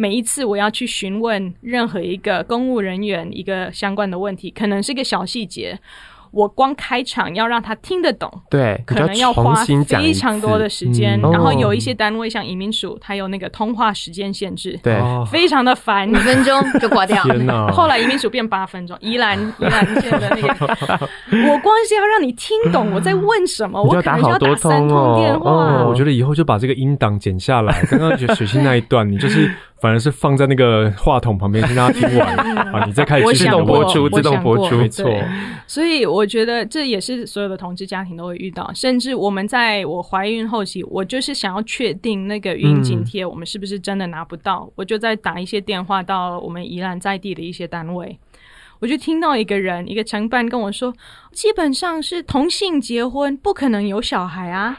Speaker 4: 每一次我要去询问任何一个公务人员一个相关的问题，可能是一个小细节。我光开场要让他听得懂，
Speaker 1: 对，
Speaker 4: 可能要花非常多的时间。然后有一些单位像移民署，它有那个通话时间限制，
Speaker 1: 对，
Speaker 4: 非常的烦，
Speaker 3: 五分钟就挂掉。
Speaker 4: 后来移民署变八分钟，宜兰宜兰县的那个，我光是要让你听懂我在问什么，我可能就要打三通电话。
Speaker 2: 我觉得以后就把这个音档剪下来，刚刚雪清那一段，你就是反而是放在那个话筒旁边，先让他听完 啊，你再开始自动播出，自动播出，没错。
Speaker 4: 所以我。我觉得这也是所有的同志家庭都会遇到，甚至我们在我怀孕后期，我就是想要确定那个孕津贴，我们是不是真的拿不到，嗯、我就在打一些电话到我们宜兰在地的一些单位，我就听到一个人，一个承办跟我说。基本上是同性结婚，不可能有小孩啊！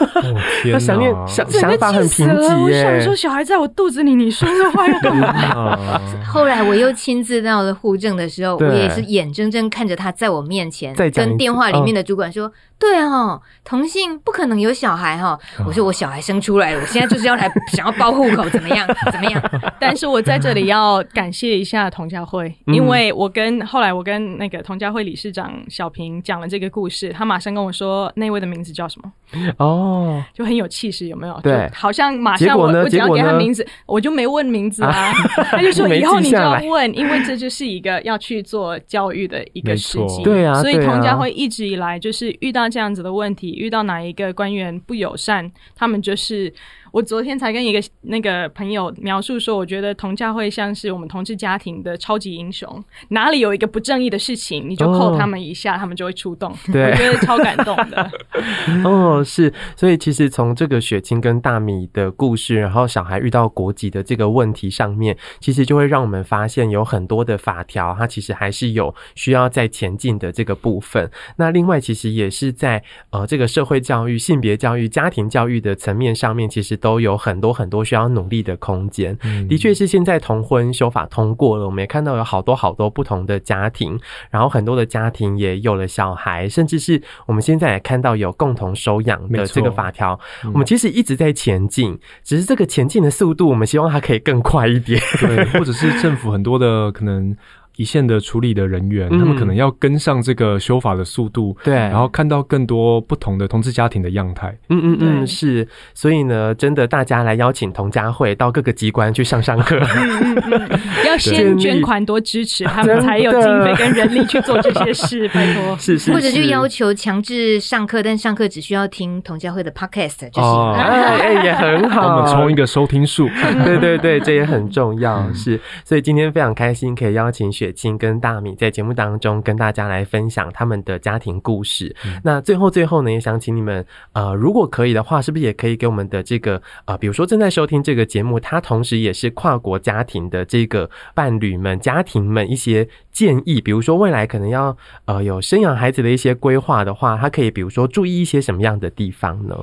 Speaker 2: 哦、天哪，
Speaker 1: 他想念想想法很贫瘠。
Speaker 4: 我想说，小孩在我肚子里，你说这话要干嘛？
Speaker 3: 后来我又亲自到了户政的时候，我也是眼睁睁看着他在我面前跟电话里面的主管说：“对哦，同性不可能有小孩哈。”我说：“我小孩生出来了，我现在就是要来想要报户口，怎么样？怎么样？”
Speaker 4: 但是我在这里要感谢一下童家慧，因为我跟后来我跟那个童家慧理事长小。小平讲了这个故事，他马上跟我说那位的名字叫什么？哦，就很有气势，有没有？对，好像马上我我只要给他名字，我就没问名字啊。他就说以后你就要问，因为这就是一个要去做教育的一个时机。
Speaker 1: 对啊，
Speaker 4: 所以童家会一直以来就是遇到这样子的问题，遇到哪一个官员不友善，他们就是。我昨天才跟一个那个朋友描述说，我觉得同教会像是我们同志家庭的超级英雄，哪里有一个不正义的事情，你就扣他们一下，哦、他们就会出动。对，我觉得超感动的。
Speaker 1: 哦，是，所以其实从这个雪清跟大米的故事，然后小孩遇到国籍的这个问题上面，其实就会让我们发现有很多的法条，它其实还是有需要再前进的这个部分。那另外，其实也是在呃这个社会教育、性别教育、家庭教育的层面上面，其实。都有很多很多需要努力的空间。嗯、的确是现在同婚修法通过了，我们也看到有好多好多不同的家庭，然后很多的家庭也有了小孩，甚至是我们现在也看到有共同收养的这个法条。嗯、我们其实一直在前进，只是这个前进的速度，我们希望它可以更快一点。
Speaker 2: 对，或者是政府很多的可能。一线的处理的人员，嗯、他们可能要跟上这个修法的速度，
Speaker 1: 对，
Speaker 2: 然后看到更多不同的同志家庭的样态。
Speaker 1: 嗯嗯嗯，是。所以呢，真的大家来邀请同家会到各个机关去上上课。
Speaker 4: 嗯嗯嗯，要先捐款多支持 他们，才有经费跟人力去做这些事。拜托，
Speaker 1: 是，是是。
Speaker 3: 或者就要求强制上课，但上课只需要听同家会的 podcast 就行了。
Speaker 1: 哎哎，也很好。
Speaker 2: 我们冲一个收听数。
Speaker 1: 对对对，这也很重要。嗯、是。所以今天非常开心，可以邀请雪清跟大米在节目当中跟大家来分享他们的家庭故事。嗯、那最后最后呢，也想请你们呃，如果可以的话，是不是也可以给我们的这个呃，比如说正在收听这个节目，他同时也是跨国家庭的这个伴侣们、家庭们一些建议，比如说未来可能要呃有生养孩子的一些规划的话，他可以比如说注意一些什么样的地方呢？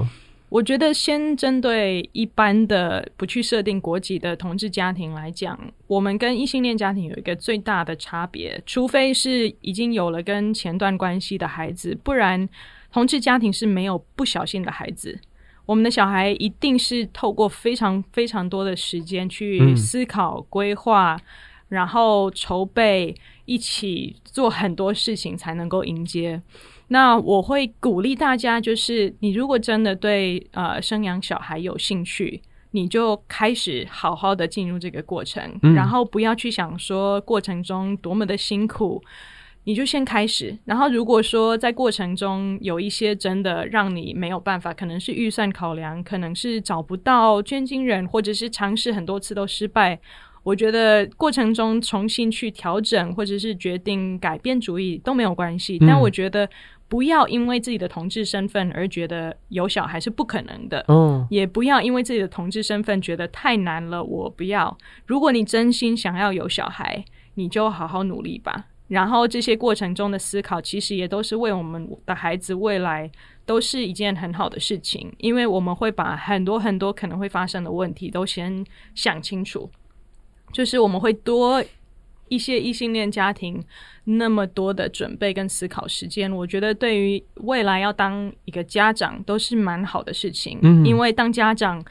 Speaker 4: 我觉得先针对一般的不去设定国籍的同志家庭来讲，我们跟异性恋家庭有一个最大的差别，除非是已经有了跟前段关系的孩子，不然同志家庭是没有不小心的孩子。我们的小孩一定是透过非常非常多的时间去思考、规划，然后筹备，一起做很多事情才能够迎接。那我会鼓励大家，就是你如果真的对呃生养小孩有兴趣，你就开始好好的进入这个过程，嗯、然后不要去想说过程中多么的辛苦，你就先开始。然后如果说在过程中有一些真的让你没有办法，可能是预算考量，可能是找不到捐精人，或者是尝试很多次都失败。我觉得过程中重新去调整，或者是决定改变主意都没有关系。嗯、但我觉得不要因为自己的同志身份而觉得有小孩是不可能的。
Speaker 1: 嗯，
Speaker 4: 也不要因为自己的同志身份觉得太难了，我不要。如果你真心想要有小孩，你就好好努力吧。然后这些过程中的思考，其实也都是为我们的孩子未来都是一件很好的事情，因为我们会把很多很多可能会发生的问题都先想清楚。就是我们会多一些异性恋家庭那么多的准备跟思考时间，我觉得对于未来要当一个家长都是蛮好的事情。嗯，因为当家长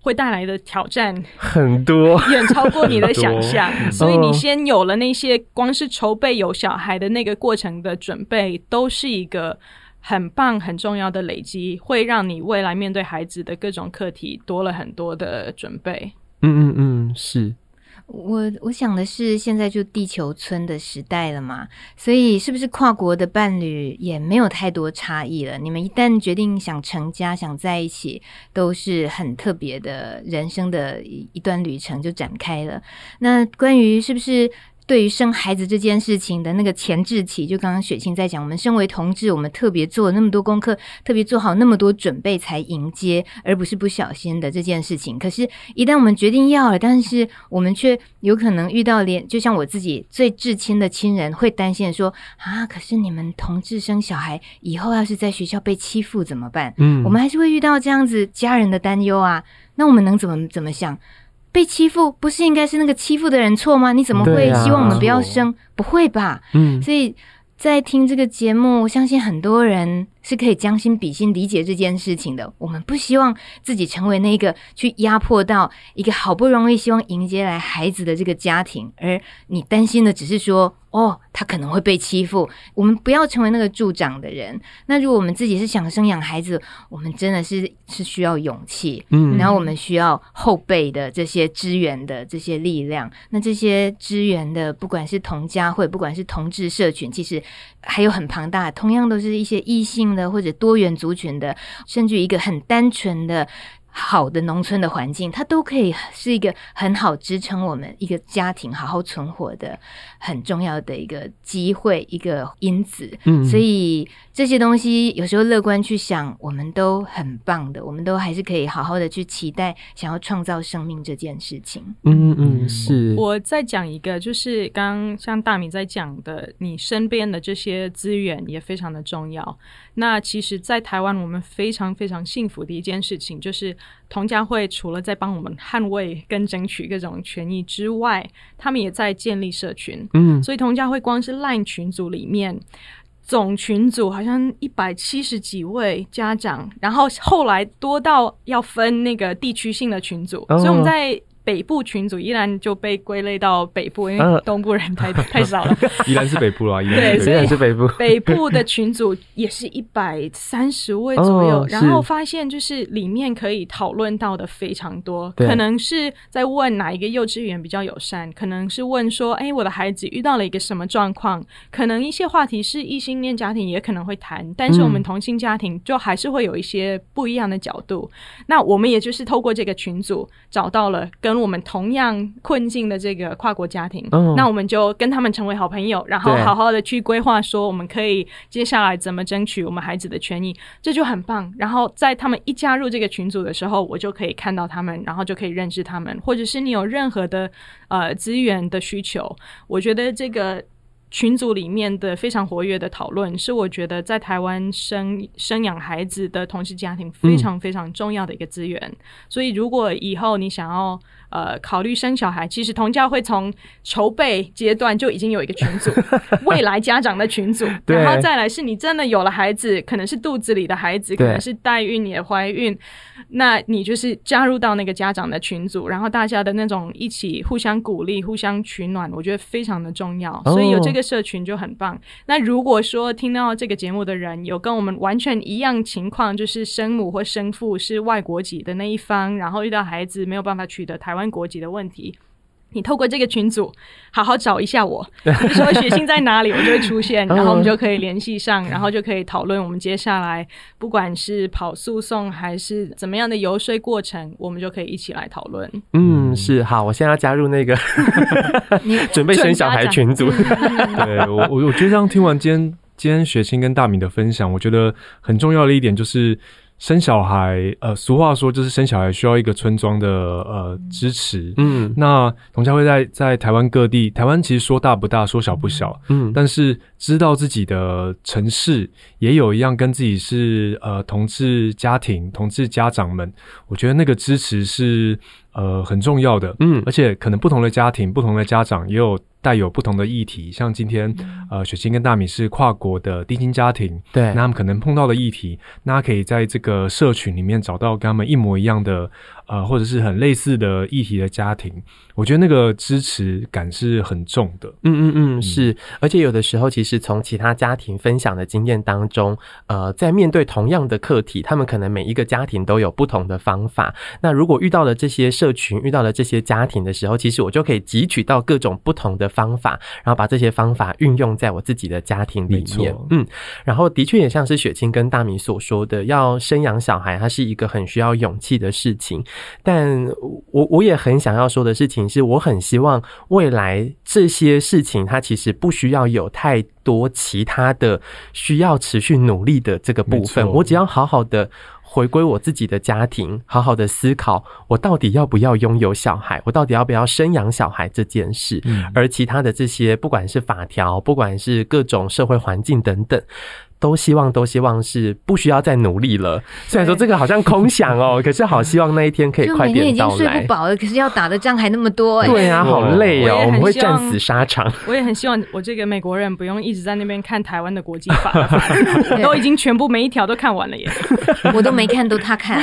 Speaker 4: 会带来的挑战
Speaker 1: 很多，
Speaker 4: 远超过你的想象。所以你先有了那些光是筹备有小孩的那个过程的准备，都是一个很棒很重要的累积，会让你未来面对孩子的各种课题多了很多的准备。
Speaker 1: 嗯嗯嗯，是。
Speaker 3: 我我想的是，现在就地球村的时代了嘛，所以是不是跨国的伴侣也没有太多差异了？你们一旦决定想成家、想在一起，都是很特别的人生的一一段旅程就展开了。那关于是不是？对于生孩子这件事情的那个前置期，就刚刚雪清在讲，我们身为同志，我们特别做了那么多功课，特别做好那么多准备才迎接，而不是不小心的这件事情。可是，一旦我们决定要了，但是我们却有可能遇到连，就像我自己最至亲的亲人会担心说啊，可是你们同志生小孩以后要是在学校被欺负怎么办？嗯，我们还是会遇到这样子家人的担忧啊。那我们能怎么怎么想？被欺负不是应该是那个欺负的人错吗？你怎么会希望我们不要生？不会吧？嗯，所以在听这个节目，我相信很多人是可以将心比心理解这件事情的。我们不希望自己成为那个去压迫到一个好不容易希望迎接来孩子的这个家庭，而你担心的只是说。哦，他可能会被欺负。我们不要成为那个助长的人。那如果我们自己是想生养孩子，我们真的是是需要勇气，嗯，然后我们需要后辈的这些支援的这些力量。那这些支援的，不管是同家会，不管是同志社群，其实还有很庞大，同样都是一些异性的或者多元族群的，甚至一个很单纯的。好的农村的环境，它都可以是一个很好支撑我们一个家庭好好存活的很重要的一个机会，一个因子。嗯，所以这些东西有时候乐观去想，我们都很棒的，我们都还是可以好好的去期待，想要创造生命这件事情。
Speaker 1: 嗯嗯，是。
Speaker 4: 我再讲一个，就是刚刚像大米在讲的，你身边的这些资源也非常的重要。那其实，在台湾，我们非常非常幸福的一件事情就是。同家会除了在帮我们捍卫跟争取各种权益之外，他们也在建立社群。嗯，所以同家会光是 LINE 群组里面，总群组好像一百七十几位家长，然后后来多到要分那个地区性的群组，哦、所以我们在。北部群组依然就被归类到北部，因为东部人太、啊、太少了。
Speaker 2: 依然是北部啊，依
Speaker 4: 然
Speaker 1: 是北部。
Speaker 4: 北部的群组也是 一百三十位左右，哦、然后发现就是里面可以讨论到的非常多，可能是在问哪一个幼稚园比较友善，可能是问说，哎，我的孩子遇到了一个什么状况，可能一些话题是异性恋家庭也可能会谈，但是我们同性家庭就还是会有一些不一样的角度。嗯、那我们也就是透过这个群组找到了跟我们同样困境的这个跨国家庭，嗯，那我们就跟他们成为好朋友，然后好好的去规划，说我们可以接下来怎么争取我们孩子的权益，这就很棒。然后在他们一加入这个群组的时候，我就可以看到他们，然后就可以认识他们，或者是你有任何的呃资源的需求，我觉得这个。群组里面的非常活跃的讨论，是我觉得在台湾生生养孩子的同事家庭非常非常重要的一个资源。嗯、所以，如果以后你想要呃考虑生小孩，其实同教会从筹备阶段就已经有一个群组，未来家长的群组，然后再来是你真的有了孩子，可能是肚子里的孩子，可能是代孕也怀孕，那你就是加入到那个家长的群组，然后大家的那种一起互相鼓励、互相取暖，我觉得非常的重要。所以有这个。社群就很棒。那如果说听到这个节目的人有跟我们完全一样情况，就是生母或生父是外国籍的那一方，然后遇到孩子没有办法取得台湾国籍的问题。你透过这个群组好好找一下我，比如说雪清在哪里，我就会出现，然后我们就可以联系上，然后就可以讨论我们接下来不管是跑诉讼还是怎么样的游说过程，我们就可以一起来讨论。
Speaker 1: 嗯，是好，我现在要加入那个 准备生小孩群组。
Speaker 2: 对我，我我觉得这样听完今天今天雪清跟大米的分享，我觉得很重要的一点就是。生小孩，呃，俗话说就是生小孩需要一个村庄的呃支持。嗯，那同家会在在台湾各地，台湾其实说大不大，说小不小。嗯，但是知道自己的城市也有一样跟自己是呃同志家庭、同志家长们，我觉得那个支持是呃很重要的。嗯，而且可能不同的家庭、不同的家长也有。带有不同的议题，像今天，呃，雪清跟大米是跨国的低薪家庭，对，那他们可能碰到的议题，那他可以在这个社群里面找到跟他们一模一样的。呃，或者是很类似的议题的家庭，我觉得那个支持感是很重的。
Speaker 1: 嗯嗯嗯，是。而且有的时候，其实从其他家庭分享的经验当中，呃，在面对同样的课题，他们可能每一个家庭都有不同的方法。那如果遇到了这些社群，遇到了这些家庭的时候，其实我就可以汲取到各种不同的方法，然后把这些方法运用在我自己的家庭里面。嗯，然后的确也像是雪清跟大米所说的，要生养小孩，它是一个很需要勇气的事情。但我我也很想要说的事情是，我很希望未来这些事情，它其实不需要有太多其他的需要持续努力的这个部分。我只要好好的回归我自己的家庭，好好的思考我到底要不要拥有小孩，我到底要不要生养小孩这件事。而其他的这些，不管是法条，不管是各种社会环境等等。都希望，都希望是不需要再努力了。虽然说这个好像空想哦，可是好希望那一天可以快点到来。就每天已经睡
Speaker 3: 不饱了，可是要打的仗还那么多哎。
Speaker 1: 对啊，好累哦，我们会战死沙场。
Speaker 4: 我也很希望我这个美国人不用一直在那边看台湾的国际法，我都已经全部每一条都看完了耶。
Speaker 3: 我都没看，都他看。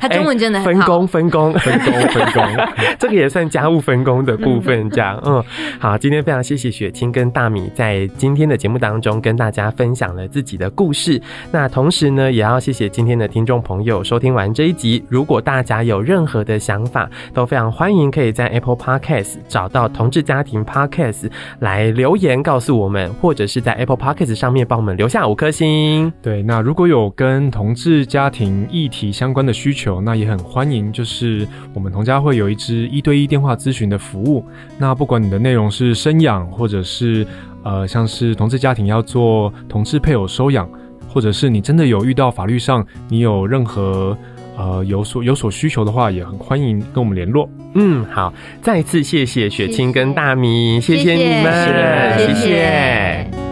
Speaker 3: 他中文真的很
Speaker 1: 好。分工，分工，分工，分工。这个也算家务分工的部分，这样。嗯，好，今天非常谢谢雪清跟大米在今天的节目当中跟大家分享了自己。己的故事。那同时呢，也要谢谢今天的听众朋友收听完这一集。如果大家有任何的想法，都非常欢迎可以在 Apple Podcast 找到同志家庭 Podcast 来留言告诉我们，或者是在 Apple Podcast 上面帮我们留下五颗星。
Speaker 2: 对，那如果有跟同志家庭议题相关的需求，那也很欢迎，就是我们同家会有一支一对一电话咨询的服务。那不管你的内容是生养，或者是呃，像是同志家庭要做同志配偶收养，或者是你真的有遇到法律上你有任何呃有所有所需求的话，也很欢迎跟我们联络。
Speaker 1: 嗯，好，再次谢谢雪清跟大米，谢谢，你们，谢谢。谢谢。